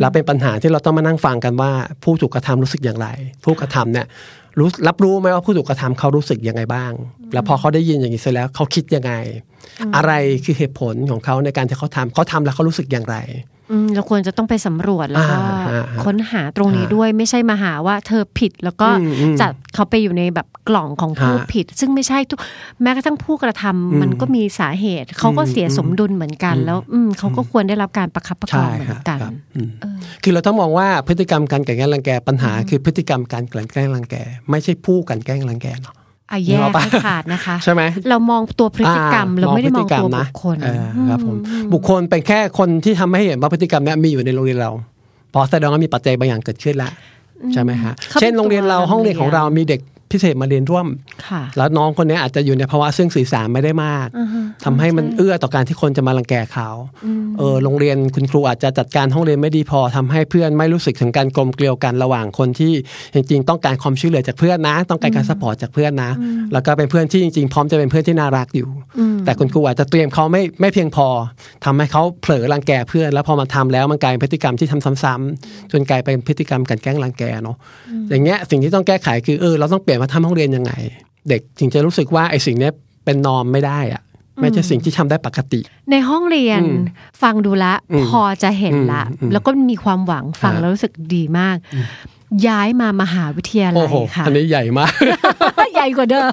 แล้วเป็นปัญหาที่เราต้องมานั่งฟังกันว่า ผู้ถูกกระทำรู้สึกอย่างไร ผู้กระทำเนี่ย รู้รับรู้ไหมว่าผู้ถูกกระทำเขารู้สึกยังไงบ้าง แล้วพอเขาได้ยินอย่างนี้เสร็จแล้วเขาคิดยังไง อะไรคือเหตุผลของเขาในการที่เขาทำเขาทำแล้วเขารู้สึกอย่างไร เราควรจะต้องไปสำรวจแล้วก็อ่าอ่าค้นหาตรงนี้ด้วยไม่ใช่มาหาว่าเธอผิดแล้วก็อืมอืมจัดเขาไปอยู่ในแบบกล่องของผู้ฮะผิด ซึ่งไม่ใช่ทุกแม้กระทั่งผู้กระทำมันก็มีสาเหตุ เขาก็เสียสมดุลเหมือนกัน แล้วอืมเขาก็ควรได้รับการประคับประคองเหมือนกันครับอืมคือเราต้องมองว่าพฤติกรรมการกลั่นแกล้งรังแกปัญหา คือพฤติกรรมการกลั่นแกล้งรังแก ไม่ใช่ผู้กลั่นแกล้งรังแกเนาะ อะแยนึกอกอกปะให้ขาดนะคะ ใช่ไหมเรามองตัวพฤติกรรมอ่เราไม่ได้มองพฤติกรรตัวบุนะคคลเออครับผมบุคคลเป็นแค่คนที่ทำให้เห็นว่าพฤติกรรมเนี้ยมีอยู่ในโรงเรียนเราเออแสดงว่ามีปัจจัยบางอย่างเกิดขึ้นแล้วใช่ไหมฮะเขาเป็นเช่นโรงเรียนเราตัวห้องเรียนของเรามีเด็ก พิเศษมาเรียนร่วมค่ะแล้วน้องคนนี้อาจจะอยู่ในภาวะซึ่งสื่อสารไม่ได้มากทำให้มันเอื้อต่อการที่คนจะมารังแกเขาเออโรงเรียนคุณครูอาจจะจัดการห้องเรียนไม่ดีพอทำให้เพื่อนไม่รู้สึกถึงการกลมเกลียวกันระหว่างคนที่จริง ๆ ต้องการความช่วยเหลือจากเพื่อนนะ ต้องการการ support จากเพื่อนนะ แล้วก็เป็นเพื่อนที่จริงๆพร้อมจะเป็นเพื่อนที่น่ารักอยู่ แต่คุณครูอาจจะเตรียมเขาไม่ไม่เพียงพอทำให้เขาเผลอรังแกเพื่อน แล้วพอมาทำแล้วมันกลายเป็นพฤติกรรมที่ทำซ้ำๆจนกลายเป็นพฤติกรรมกลันแกล้งรังแกเนาะอย่างเงี้ยสิ่งที่ต้องแก้ไขคือเออเราต้องเปลี่ยนมาทำห้องเรียนยังไง เด็กถึงจะรู้สึกว่าไอ้สิ่งเนี้ยเป็นนอมไม่ได้อะไม่ใช่สิ่งที่ทำได้ปกติ ในห้องเรียนฟังดูละอืมพอจะเห็นละอืมอืมแล้วก็มีความหวังฟังฮะแล้วรู้สึกดีมาก ย้ายมามหาวิทยาลัโอ้ยโหค่ะอันนี้ใหญ่มาก ใหญ่กว่าเดิม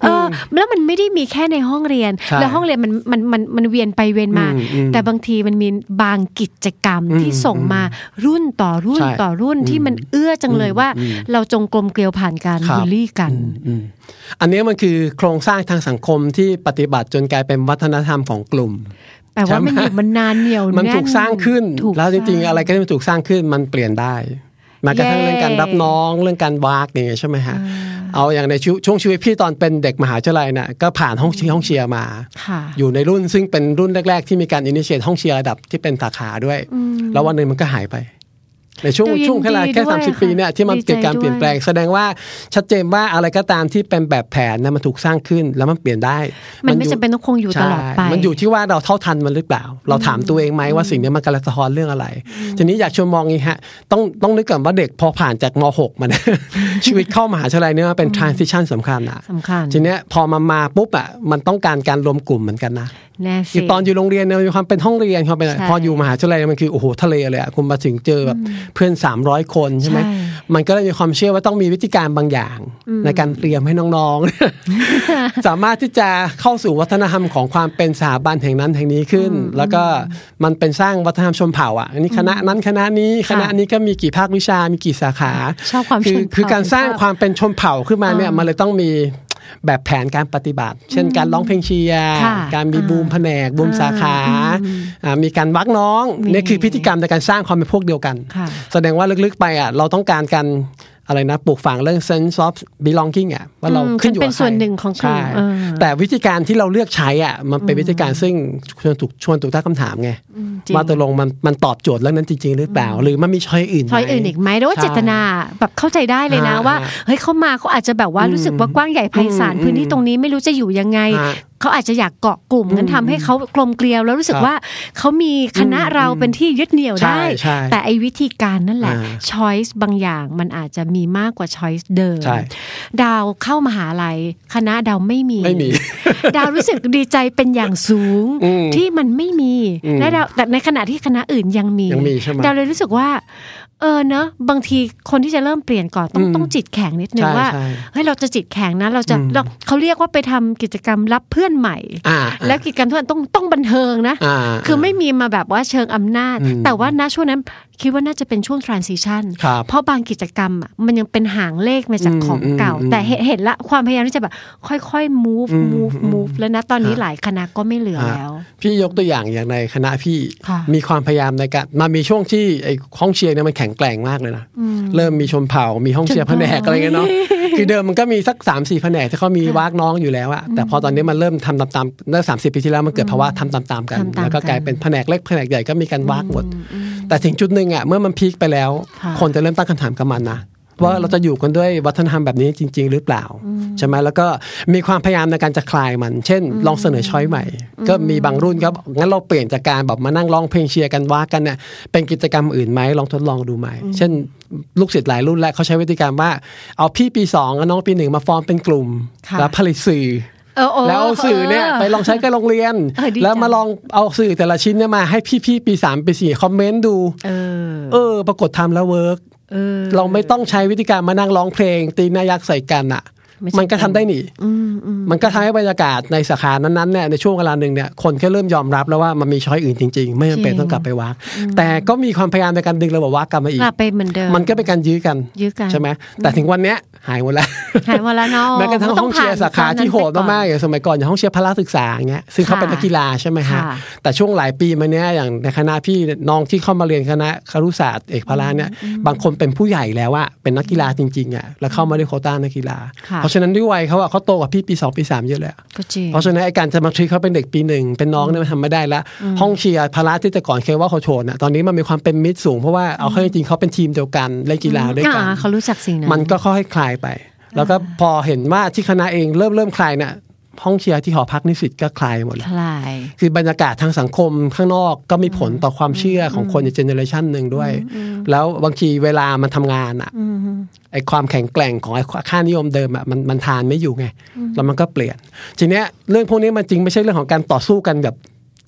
เออแล้วมันไม่ได้มีแค่ในห้องเรียนใช่แล้วห้องเรียนมันมันมันมันเวียนไปเวียนมาอืมอืมแต่บางทีมันมีบางกิจกรรมที่ส่งมารุ่นต่อรุ่นใช่ต่อรุ่นที่มันเอื้อจังเลยว่า เราจงกลมเกลียวผ่านการครับบูลลี่กันอืมอันนี้มันคือโครงสร้างทางสังคมที่ปฏิบัติจนกลายเป็นวัฒนธรรมของกลุ่มแปลว่ามันอยู่มันนานเหนียวมันแถูกสร้างขึ้นถูกแล้วจริงสาๆอะไรก็ที่มันถูกสร้างขึ้นมันเปลี่ยนได้ แม้กระทั่งเย้เรื่องการรับน้องเรื่องการวากอย่างเงี้ยใช่ไหมฮะเอาอย่างในช่วงช่วงชีวิตพี่ตอนเป็นเด็กมหาวิทยาลัยเนี่ยก็ผ่านห้องเชียร์ห้องเชียร์มาค่ะอยู่ในรุ่นซึ่งเป็นรุ่นแรก ๆ ที่มีการอินิเชตห้องเชียร์ระดับที่เป็นสาขาด้วย แล้ววันหนึ่งมันก็หายไป ในช่วงดูยินช่วงแค่ละดีแค่ด้วยสามสิบปีเนี่ยที่มันดีใจเกิดการเปลี่ยนแปลง แสดงว่าชัดเจนว่าอะไรก็ตามที่เป็นแบบแผนนะมันถูกสร้างขึ้นแล้วมันเปลี่ยนได้ มันไม่ยู่จำเป็นต้องคงอยู่ตลอดไปใช่มันอยู่ที่ว่าเราเท่าทันมันหรือเปล่า เราถามตัวเองไหมว่าสิ่งนี้มันกำลังสะท้อนเรื่องอะไร ทีนี้อยากชวนมองงี้ฮะต้องต้องนึกก่อนว่าเด็กพอผ่านจากม .6 มาเนี่ยชีวิตเข้ามหาวิทยาลัยเนี่ยมันเป็น transition สำคัญอะสำคัญทีเนี้ยพอมามาปุ๊บอะมันต้องการการรวมกลุ่มเหมือนกันนะแน่ อสิยู่ตอนอยู่โรงเรียนเนี่ยมีความเป็นห้องเรียนความเป็นอะไรใช่พออยู่มหาวิทยาลัยมันคือโอ้โหทะเลเลยอะคุณมาถึงเจอแบบเพื่อน 300 คนใช่ไหมใช่มันก็เลยมีความเชื่อว่าต้องมีวิธีการบางอย่าง ในการเตรียมให้น้องๆ สามารถที่จะเข้าสู่วัฒนธรรมของความเป็นสถาบันแห่งนั้นแห่งนี้ขึ้น แล้วก็มันเป็นสร้างวัฒนธรรมชนเผ่าอะอันนี้คณะนั้นคณะนี้คณะนี้ก็มีกี่ภาควิชามีกี่สาขาชอบความคือชนเผ่าคือการสร้างความเป็นชนเผ่าขึ้นมาเนี่ยอ่ามัมันเลยต้องมี แบบแผนการปฏิบัติ เช่นการร้องเพลงเชียร์ค่ะการมีอ่าบูมแผนกบูมสาขาอืมอ่ามีการวักน้องมีเนี่ยคือพฤติกรรมในการสร้างความเป็นพวกเดียวกันค่ะแสดงว่าลึกๆไปอะเราต้องการการ อะไรนะปลูกฝังเรื่อง sense of belonging อะว่าเราอืมขึ้นอยู่ฉันเป็นกับใครส่วนหนึ่งของกลุ่มใช่เออแต่วิธีการที่เราเลือกใช้อะมันเป็นวิธีการซึ่งชวนถูกชวนถูกตั้งคำถามไงจริงว่าตกลงมันมันตอบโจทย์เรื่องนั้นจริง ๆ หรือเปล่า หรือมันมีช้อยอื่นไหมช้อยอื่นอีกไหมหรือว่าใช่เจตนาแบบเข้าใจได้เลยนะอ่าว่าเฮ้ยเขามาเขาอาจจะแบบว่ารู้สึกว่ากว้างใหญ่ไพศาลอืมพื้นที่ตรงนี้ไม่รู้จะอยู่ยังไงฮะ เขาอาจจะอยากเกาะกลุ่มงั้นทำให้เขากลมเกลียวแล้วรู้สึกครับว่าเขามีคณะเราเป็นที่ยึดเหนี่ยวใช่ได้ใช่แต่ไอ้วิธีการนั่นแหละอ่าช้อยส์บางอย่างมันอาจจะมีมากกว่าช้อยส์เดิมใช่ดาวเข้ามหาลัยคณะดาวไม่มีไม่มี ดาวรู้สึกดีใจเป็นอย่างสูงอืมที่มันไม่มีอืมและดาวแต่ในขณะที่คณะอื่นยังมียังมีใช่ไหมดาวเลยรู้สึกว่า เออเนอะบางทีคนที่จะเริ่มเปลี่ยนก่อนต้องอืมต้องจิตแข็งนิดนึงใช่ว่าใช่เฮ้ยเราจะจิตแข็งนะเราจะอืมเราเขาเรียกว่าไปทำกิจกรรมรับเพื่อนใหม่อ่าแล้วกิจกรรมทุกวันต้องต้องบันเทิงนะอ่าคือไม่มีมาแบบว่าเชิงอำนาจอืมแต่ว่าณช่วงนั้น คิดว่าน่าจะเป็นช่วง transition ครับเพราะบางกิจกรรมอะมันยังเป็นหางเลขมาจากอืมของเก่าอืมแต่เห็นเห็นละความพยายามที่จะแบบค่อยๆ move อืม move อืม move แล้วนะตอนนี้ฮะหลายคณะก็ไม่เหลือแล้ว พี่ยกตัวอย่างอย่างในคณะพี่ค่ะมีความพยายามในการมามีช่วงที่ไอ้ห้องเชียร์เนี่ยมันแข็งแกร่งมากเลยนะเริ่มมีชนเผ่ามีห้องเชียร์ชแผนนเผ่ากอะไรเงี้ยเนาะ คือเดิมมันก็มีสัก3ามสี่แผนกที่เขามีวากน้องอยู่แล้วอะแต่พอตอนนี้มันเริ่มทำตามๆเมื่อสามสิบปีที่แล้วมันเกิดภาวะทำตามๆกันทำตามกันแล้วก็กลายเป็นแผนกเล็กแผนกใหญ่ก็มีการวากหมด แต่ถึงจุดหนึ่งอะเมื่อมันพีคไปแล้วค่ะคนจะเริ่มตั้งคำถามกับมันนะ ว่าเราจะอยู่กันด้วยวัฒนธรรมแบบนี้จริง ๆ หรือเปล่าใช่ไหมแล้วก็มีความพยายามในการจะคลายมัน เช่น ลองเสนอช้อยใหม่ ก็มีบางรุ่นครับงั้นเราเปลี่ยนจากการแบบมานั่งร้องเพลงเชียร์กันว่ากันเนี่ยเป็นกิจกรรมอื่นไหมลองทดลองดูใหม่ เช่น ลูกศิษย์หลายรุ่นแล้วเขาใช้วิธีการว่าเอาพี่ปีสองกับน้องปีหนึ่งมาฟอร์มเป็นกลุ่มค่ะแล้วผลิตสื่อเออแล้วเอาสื่อเนี่ยไปลองใช้กับโรงเรียนเออดีแล้วจึงมาลองเอาสื่อแต่ละชิ้นเนี่ยมาให้พี่ๆปีสามปีสี่ comment ดู เออเออปรากฏทำแล้ว work เราไม่ต้องใช้วิธีการมานั่งร้องเพลง ตีนายักษ์ใส่กันอะ ไม่ใช่มันก็ทำได้หนิอืมอืมมันก็ทำให้บรรยากาศในสาขานั้นๆเนี่ยในช่วงเวลาหนึ่งเนี่ยคนก็เริ่มยอมรับแล้วว่ามันมี choice อื่นจริง ๆ ไม่จำเป็นจริงต้องกลับไปว้ากแต่ก็มีความพยายามในการดึงระบบวักกลับมาอีกกลับไปเหมือนเดิมมันก็เป็นการยื้อกันยื้อกันใช่ไหมแต่ถึงวันเนี้ยหายหมดแล้วหายหมดแล้วเนาะแม้กระทั่งห้องเชียร์สาขาที่โหดมากๆอย่างสมัยก่อนอย่างห้องเชียร์พละศึกษาอย่างเงี้ยซึ่งเขาเป็นนักกีฬาใช่ไหมฮะค่ะแต่ช่วงหลายปีมาเนี้ยอย่างในคณะพี่น้องที่เข้ามาเรียนคณะครุศาสตร์เอกพละเนี่ยบางคนเป็นผู้ใหญ่แล้วอะเป็นนักกีฬาจริงๆอะแล้วเข้ามาด้วยโควต้านักกีฬาค่ะเพราะฉะนั้นด้วยวัยเขาอะเขาโตกว่าพี่ปีสองปีสามเยอะเลยอะก็จริงเพราะฉะนั้นไอ้การจะมาทรีตเขาเป็นเด็กปีหนึ่งเป็นน้องเนี่ยมันทำไม่ได้ละห้องเชียร์พละที่แต่ก่อนเคยว่าเขาโชนอะตอนนี้มันมีความเป็นมิตรสูงเพราะว่าเอาเข้าจริงๆเขาเป็นทีมเดียวกันเล่นกีฬาด้วยกันอ่าเขารู้จักสิ่งนั้นมันก็ค่อยๆคลายไป แล้วก็พอเห็นว่าที่คณะเองเริ่มเริ่มคลายเนี่ย ห้องเชียร์ที่หอพักนิสิตก็คลายหมดแล้วคลาย คือบรรยากาศทางสังคมข้างนอกก็มีผลต่อความเชื่อของคนในเจเนอเรชันหนึ่งด้วย แล้วบางทีเวลามันทำงานอะไอความแข็งแกร่งของไอค่านิยมเดิมอะมันมันทานไม่อยู่ไง แล้วมันก็เปลี่ยนทีเนี้ยเรื่องพวกนี้มันจริงไม่ใช่เรื่องของการต่อสู้กันแบบ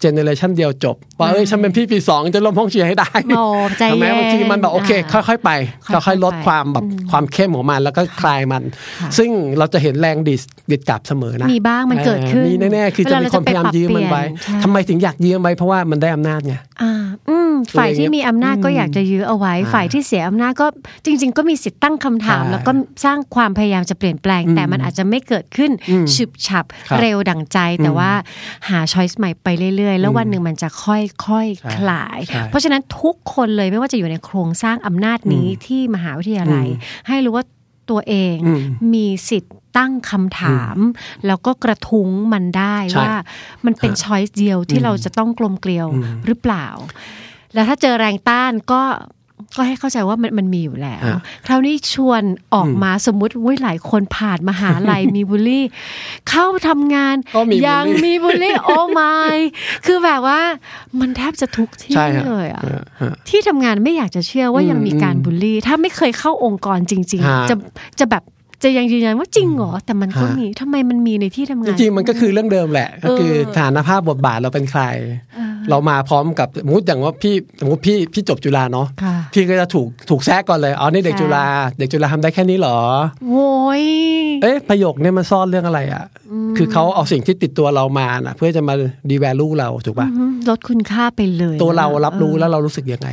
เจเนอเรชันเดียวจบว่าเอ้ยฉันเป็นพี่ปีสองจะล้มห้องเชียร์ให้ได้โอ้ใจทำไมเย็นบางทีมันแบบโอเคอ่าค่อยๆไปค่อยๆค่อยๆลดไปความแบบความเข้มของมันแล้วก็คลายมันค่ะซึ่งเราจะเห็นแรงดิดดิดกลับเสมอนะมีบ้างมันเกิดขึ้นออมีแน่ๆคือจะมีคนพยายามยืมมันไว้เวลาเราจะไปปรับเปลี่ยนใช่ทำไมถึงอยากยืมไว้เพราะว่ามันได้อำนาจไง อ่าอืมฝ่ายที่มีอำนาจก็อยากจะยื้อเอาไว้อ่าฝ่ายที่เสียอำนาจก็จริง ๆ ก็มีสิทธิ์ตั้งคำถามใช่แล้วก็สร้างความพยายามจะเปลี่ยนแปลง แต่มันอาจจะไม่เกิดขึ้นอืมฉึบฉับครับเร็วดั่งใจ แต่ว่าหาช้อยส์ใหม่ไปเรื่อย ๆ แล้ววันหนึ่งมันจะค่อยๆคใช่คลายใช่เพราะฉะนั้นทุกคนเลยไม่ว่าจะอยู่ในโครงสร้างอำนาจนี้ที่มหาวิทยาลัย ให้รู้ว่าตัวเองอืมมีสิทธิ์ ตั้งคำถาม แล้วก็กระทุ้งมันได้ใช่ว่า มันเป็นช้อยส์เดียวที่เราจะต้องกลมเกลียวหรือเปล่า แล้วถ้าเจอแรงต้านก็ก็ให้เข้าใจว่ามันมันมีอยู่แล้วฮะคราวนี้ชวนออกมาสมมุติว่าหลายคนผ่านมหาลัยมีบูลลี่ เข้าทำงานก็มียังบูลลี่มีบูลลี่โอ้ไม่คือแบบว่ามันแทบจะทุกที่ใช่ฮะเลยอะฮะฮะที่ทำงานไม่อยากจะเชื่อว่ายังมีการอืมบูลลี่ ถ้าไม่เคยเข้าองค์กรจริงฮะๆจะจะแบบ จะยังยืนยันว่าจริงเหรอแต่มันก็ฮะมีทำไมมันมีในที่ทำงาน จริงๆมันก็คือเรื่องเดิมแหละ ก็คือเออฐานภาพบทบาทเราเป็นใครเออเรามาพร้อมกับสมมติอย่างว่าพี่สมมติพี่พี่จบจุฬาเนาะค่ะพี่ก็จะถูกถูกแซกก่อนเลยอ๋อนี่เด็กใช่จุฬาเด็กจุฬาทำได้แค่นี้เหรอโว้ยเอ๊ะประโยคเนี่ยมันซ่อนเรื่องอะไรอะ คือเขาเอาสิ่งที่ติดตัวเรามาน่ะ เพื่อจะมาดีแวลูเราถูกป่ะอืมลดคุณค่าไปเลย ตัวเรานะรับรู้เออแล้วเรารู้สึกยังไง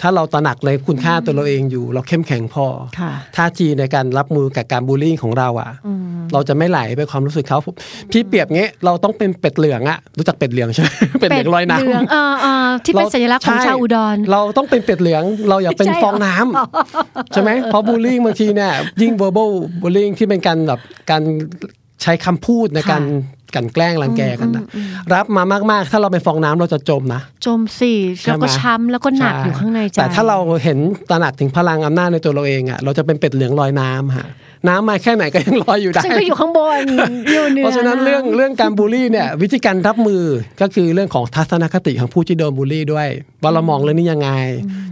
ถ้าเราตระหนักเลยคุณค่าตัวเราเองอยู่ เราเข้มแข็งพอค่ะท่าทีในการรับมือกับการบูลลี่ของเราอะอืมเราจะไม่ไหลไปความรู้สึกเขาพี่เปรียบงี้เราต้องเป็นเป็ดเหลืองอะรู้จักเป็ดเหลืองใช่ไหมเป็ดเหลืองลอยน้เหลืองำเออเออที่เป็นเราสัญลักษณ์ของใช่ชาวอุดร เราต้องเป็นเป็ดเหลือง เราอย่าเป็นใช่เหรอฟองน้ำใช่ไหมเพราะบูลลี่บางทีเนี่ยยิ่ง verbal bullying ที่เป็นการแบบการใช้คำพูดในการ กลันแกล้งรังแกกันนะรับมามากๆ ถ้าเราเป็นฟองน้ำเราจะจมนะ จมสี่ใช่แล้วไหมก็ช้ำแล้วก็หนักอยู่ข้างในใจแต่ถ้าเราเห็นตระหนักถึงพลังอำนาจในตัวเราเองอะเราจะเป็นเป็ดเหลืองลอยน้ำฮะน้ำมาแค่ไหนก็ยังลอยอยู่ได้ฉันก็อยู่ข้างบนอยู่เหนือเพราะฉะนั้นเรื่องเรื่องการบูลลี่เนี่ย วิธีการรับมือก็คือเรื่องของทัศนคติของผู้ที่โดนบูลลี่ด้วย ว่าเรามองเรื่องนี้ยังไง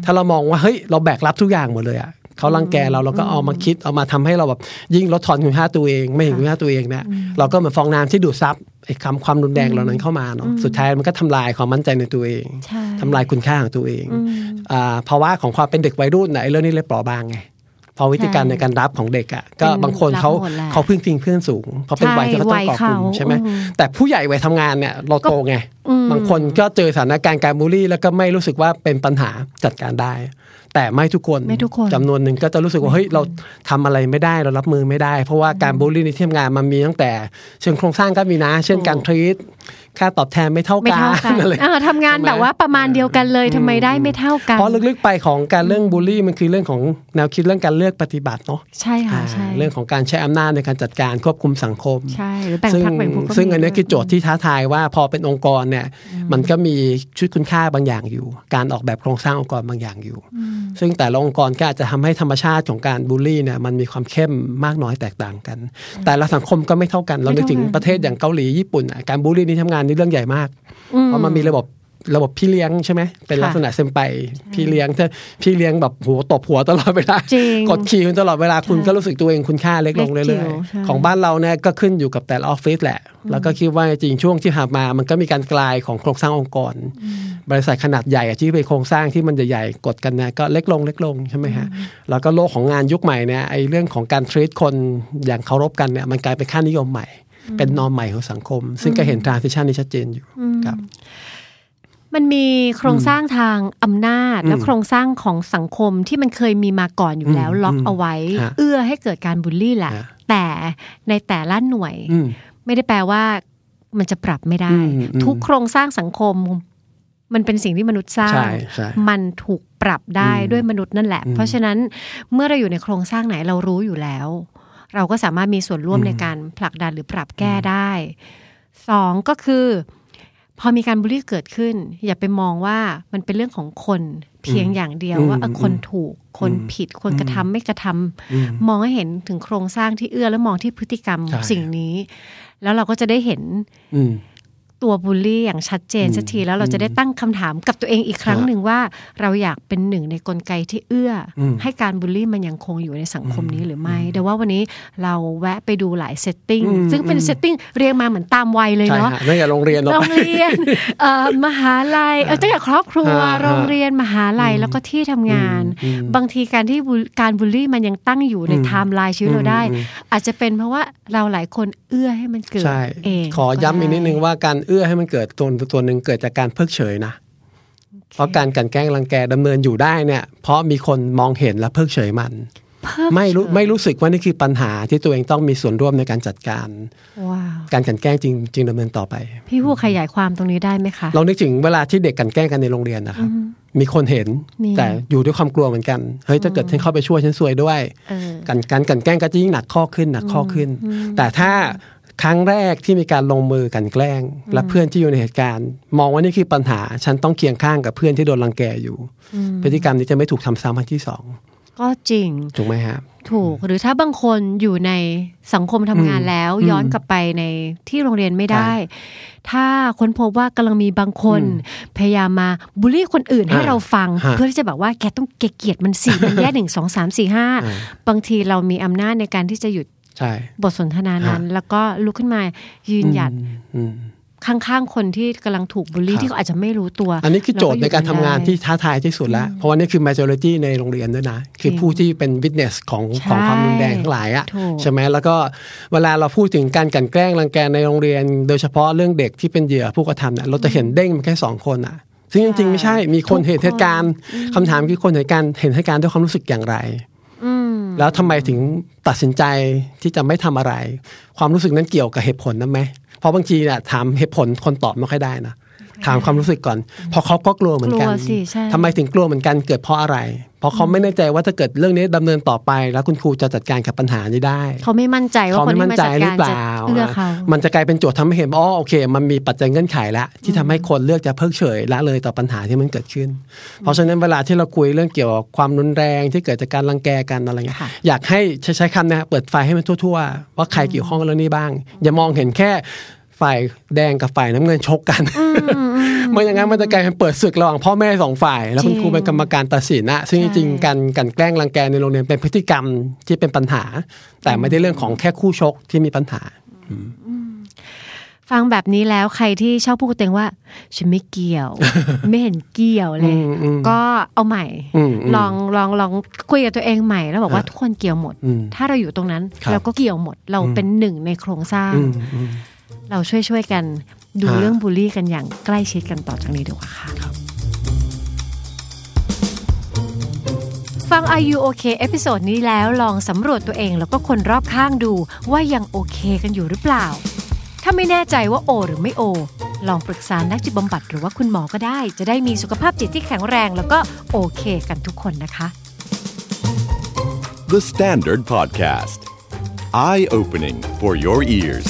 ถ้าเรามองว่าเฮ้ยเราแบกรับทุกอย่างหมดเลยอะ เขารังแกเราเราก็เอามาคิดเอามาทำให้เราแบบยิ่งลดทอนคุณค่าตัวเอง ไม่เห็นคุณค่าตัวเองเนี่ยเราก็เหมือนฟองน้ำที่ดูดซับไอ้คำความรุนแรงเหล่านั้นเข้ามาเนาะสุดท้ายมันก็ทำลายความมั่นใจในตัวเองใช่ทำลายคุณค่าของตัวเองอืมอ่าภาวะของความเป็นเด็กวัยรุ่นน่ะไอ้เรื่องนี้เลยเปราะบางไงเพอวิธีการใช่ในการรับของเด็กอะก็เป็นบางคนเขารับหมดแหละเขาพึ่งพิงเพื่อนสูงเพราะเป็นใช่วัยที่เขาต้องก่อกลุ่มวัยเขาใช่ไหมอืมแต่ผู้ใหญ่วัยทำงานเนี่ยเราโตไงอืม บางคนก็เจอสถานการณ์การบูลลี่ แล้วก็ไม่รู้สึกว่าเป็นปัญหาจัดการได้ แต่ไม่ทุกคนไม่ทุกคนจำนวนหนึ่งก็จะรู้สึกว่าเฮ้ยเราทำอะไรไม่ได้เรารับมือไม่ได้ เพราะว่าการบูลลี่ในที่ทำงานมันมีตั้งแต่เชิงโครงสร้างก็มีนะ เช่นการทรีตค่าตอบแทนไม่เท่าไม่กันเท่ากันอะไรเออทำงานใช่ไหมแบบว่าประมาณเดียวกันเลยทำไมได้ไม่เท่ากันเพราะลึกๆไปของการเรื่องบูลลี่มันคือเรื่องของแนวคิดเรื่องการเลือกปฏิบัติเนาะใช่ค่ะใช่อ่าเรื่องของการใช้อำนาจในการจัดการควบคุมสังคมใช่หรือแบ่งซึ่งพรรคแบ่งพวกก็มีซึ่งอันนี้ด้วยคือโจทย์ที่ท้าทายว่าพอเป็นองค์กรเนี่ยมันก็มีชุดคุณค่าบางอย่างอยู่ การออกแบบโครงสร้างองค์กรบางอย่างอยู่ ซึ่งแต่ละองค์กรก็อาจจะทำให้ธรรมชาติของการบูลลี่เนี่ยมันมีความเข้มมากน้อยแตกต่างกัน แต่ละสังคมก็ไม่เท่ากัน เรานึกถึงประเทศอย่างเกาหลีญี่ปุ่นอะการบูลลี่ในทำงานนี่เรื่องใหญ่มาก เพราะมันมีระบบ ระบบพี่เลี้ยงใช่ไหมเป็นค่ะลักษณะเซมไปพี่เลี้ยงถ้าพี่เลี้ยงแบบหัวตบหัวตลอดเวลาจริงกดขี่คุณตลอดเวลาคุณก็รู้สึกตัวเองคุณค่าเล็กลงเล็กจิ๋เรื่อวยใช่ๆของบ้านเราเนี่ยก็ขึ้นอยู่กับแต่ละออฟฟิศแหละ แล้วก็คิดว่าจริงๆช่วงที่ผ่านมามันก็มีการกลายของโครงสร้างองค์กร บริษัทขนาดใหญ่อะที่เป็นโครงสร้างที่มันใหญ่ๆกดกันเนี่ยก็เล็กลงเล็กลงใช่ไหมฮะแล้วก็โลกของงานยุคใหม่เนี่ยไอ้เรื่องของการทรีตคนอย่างเคารพกันเนี่ยมันกลายเป็นค่านิยมใหม่ เป็นนอมใหม่ของสังคม ซึ่งก็เห็นทรานซิชันนี้ชัดเจนอยู่ครับ มันมีโครงสร้างทางอำนาจ และโครงสร้างของสังคมที่มันเคยมีมาก่อนอยู่แล้วอืมล็อกอืมเอาไว้ฮะเอื้อให้เกิดการบูลลี่แหละฮะแต่ในแต่ละหน่วยอืมไม่ได้แปลว่ามันจะปรับไม่ได้อืมอืมทุกโครงสร้างสังคม มันเป็นสิ่งที่มนุษย์สร้างใช่ใช่มันถูกปรับได้อืมด้วยมนุษย์นั่นแหละอืมเพราะฉะนั้นเมื่อเราอยู่ในโครงสร้างไหนเรารู้อยู่แล้ว เราก็สามารถมีส่วนร่วมอืมในการผลักดันหรือปรับแก้ได้สองก็คือ พอมีการบูลลี่เกิดขึ้น อย่าไปมองว่ามันเป็นเรื่องของคนเพียงอย่างเดียวอืมว่าเออคนอืมถูกคนผิดคนกระทำไม่กระทำอืมมองให้เห็นถึงโครงสร้างที่เอื้อและมองที่พฤติกรรมใช่สิ่งนี้ แล้วเราก็จะได้เห็นอืม ตัวบูลลี่อย่างชัดเจนอืมสักทีแล้วเราจะได้ตั้งคำถามกับตัวเองอีกครั้งฮะหนึ่งว่า เราอยากเป็นหนึ่งในกลไกที่เอื้ออืมให้การบูลลี่มันยังคงอยู่ในสังคมนี้หรือไม่แต่ว่าวันนี้เราแวะไปดูหลาย setting อืมซึ่งเป็นอืม setting เรียงมาเหมือนตามวัยเลยใช่เนาะฮะตั้งแต่โรงเรียนเนอะโรงเรียนเอ่อมหาลัยเออตั้งแต่ครอบครัวฮะฮะโรงเรียนมหาลัยแล้วก็ที่ทำงานอืมอืมบางทีการที่บูลการบูลลี่มันยังตั้งอยู่ในอืมไทม์ไลน์ชีวิตเราได้อืมอาจจะเป็นเพราะว่าเราหลายคนเอื้อให้มันเกิดใช่เองขอย้ำอีกนิดนึงก็ว่าการเอื้อให้มันเกิดตัวตัวหนึ่งเกิดจากการเพิกเฉยนะ เพราะการกลันแกล้งรังแกดำเนินอยู่ได้เนี่ย เพราะมีคนมองเห็นและเพิกเฉยมันเพิกไม่รู้เฉยไม่รู้สึกว่านี่คือปัญหาที่ตัวเองต้องมีส่วนร่วมในการจัดการว้าวการกลันแกล้งจริงจริงดำเนินต่อไป พี่ผู้ขยายความตรงนี้ได้ไหมคะเรานึกถึงเวลาที่เด็กกลันแกล้งกันในโรงเรียนนะครับมีคนเห็นมีแต่อยู่ด้วยความกลัวเหมือนกันเฮ้ยถ้าเกิดฉันเข้าไปช่วยฉันซวยด้วยเออการการกลันแกล้งก็จะยิ่งหนักข้อขึ้นหนักข้อขึ้น แต่ถ้า ครั้งแรกที่มีการลงมือกันแกล้ง และเพื่อนที่อยู่ในเหตุการณ์ มองว่านี่คือปัญหา ฉันต้องเคียงข้างกับเพื่อนที่โดนรังแกอยู่ พฤติกรรมนี้จะไม่ถูกทำซ้ำครั้งที่สองก็จริง ถูกไหมครับถูกหรือถ้าบางคนอยู่ในสังคมทำงานแล้วอืมย้อนกลับไปในที่โรงเรียนไม่ได้ ถ้าค้นพบว่ากำลังมีบางคน พยายามมาบูลลี่คนอื่นให้อ่าเราฟังฮะเพื่อที่จะแบบว่าแกต้องเกลียดมันสี่มันแย่หนึ่งสองสามสี่ห้าอ่าบางทีเรามีอำนาจในการที่จะหยุด ใช่บทสนทนานั้น แล้วก็ลุกขึ้นมายืนหยัดอืมข้างๆคนที่กำลังถูกบูลลี่ครับที่เขาอาจจะไม่รู้ตัว อันนี้คือโจทย์ในการทำงานเก็ที่อยู่ท้าทายที่สุดแล้ว เพราะว่านี่คือ majority ในโรงเรียนด้วยนะ คือผู้ที่เป็น witness ของใช่ของความรุนแรงทั้งหลายอะถูกใช่ไหมแล้วก็เวลาเราพูดถึงการกลันแกล้งรังแกในโรงเรียน โดยเฉพาะเรื่องเด็กที่เป็นเหยื่อผู้กระทำเนี่ยเราจะเห็นเด้งมันแค่สองคนอะซึ่งจริงๆไม่ใช่มีคนเห็นเหตุการณ์คำถามคือคนเห็นเหตุการณ์เห็นเหตุการณ์ด้วยความรู้สึกอย่างไรอืม แล้วทำไมถึงตัดสินใจที่จะไม่ทำอะไร ความรู้สึกนั้นเกี่ยวกับเหตุผลนั้นไหมเพราะบางทีเนี่ยถามเหตุผลคนตอบไม่ค่อยได้นะ ถามความรู้สึกก่อน เพราะเขาก็กลัวเหมือนกันกลัวสิใช่ทำไมถึงกลัวเหมือนกันเกิดเพราะอะไร เพราะเขาไม่แน่ใจว่าถ้าเกิดเรื่องนี้ดำเนินต่อไป แล้วคุณครูจะจัดการกับปัญหานี้ได้ เขาไม่มั่นใจว่าเขาคนไม่ที่มั่นมาใจจัดหรืกาอรเปจะล่าเลือกเขามันจะกลายเป็นโจทย์ทำให้เห็นอ๋อโอเค มันมีปัจจัยเงื่อนไขละที่ทำให้คนเลือกจะเพิกเฉยละเลยต่อปัญหาที่มันเกิดขึ้น เพราะฉะนั้นเวลาที่เราคุยเรื่องเกี่ยวกับความรุนแรงที่เกิดจากการรังแกกันอะไรเงี้ยค่ะอยากให้ใช้ใช้คำนะเปิดไฟให้มันทั่ว ๆ ว่าใครเกี่ยวข้องกับเรื่องนี้บ้าง อย่ามองเห็นแค่ ฝ่ายแดงกับฝ่ายน้ำเงินชกกันเมื่ออย่างนั้นมันจะกลายเป็นเปิดศึกระหว่างพ่อแม่สองฝ่าย แล้วคุณครูเป็นกรรมการตัดสินนะซึ่งจริงๆการการแกล้งรังแกในโรงเรียนเป็นพฤติกรรมที่เป็นปัญหา แต่ไม่ได้เรื่องของแค่คู่ชกที่มีปัญหาฟังแบบนี้แล้วใครที่ชอบพูดกับตัวเองว่าฉันไม่เกี่ยว ไม่เห็นเกี่ยวเลยอืมอืมก็เอาใหม่อืมอืมลองลองลองคุยกับตัวเองใหม่แล้วบอกว่าอะทุกคนเกี่ยวหมดอืมถ้าเราอยู่ตรงนั้นครับเราก็เกี่ยวหมดเราเป็นหนึ่งในโครงสร้างอืมอืม เราช่วยช่วยๆกันดูฮะเรื่องบูลลี่กันอย่างใกล้ชิดกันต่อจากนี้ดีกว่าค่ะฟัง Are You OK episode นี้แล้วลองสำรวจตัวเองแล้วก็คนรอบข้างดูว่ายังโอเคกันอยู่หรือเปล่า ถ้าไม่แน่ใจว่าโอ หรือไม่โอ ลองปรึกษานักจิตบำบัดหรือว่าคุณหมอก็ได้ จะได้มีสุขภาพจิตที่แข็งแรงแล้วก็โอเคกันทุกคนนะคะ The Standard Podcast. Eye opening for your ears.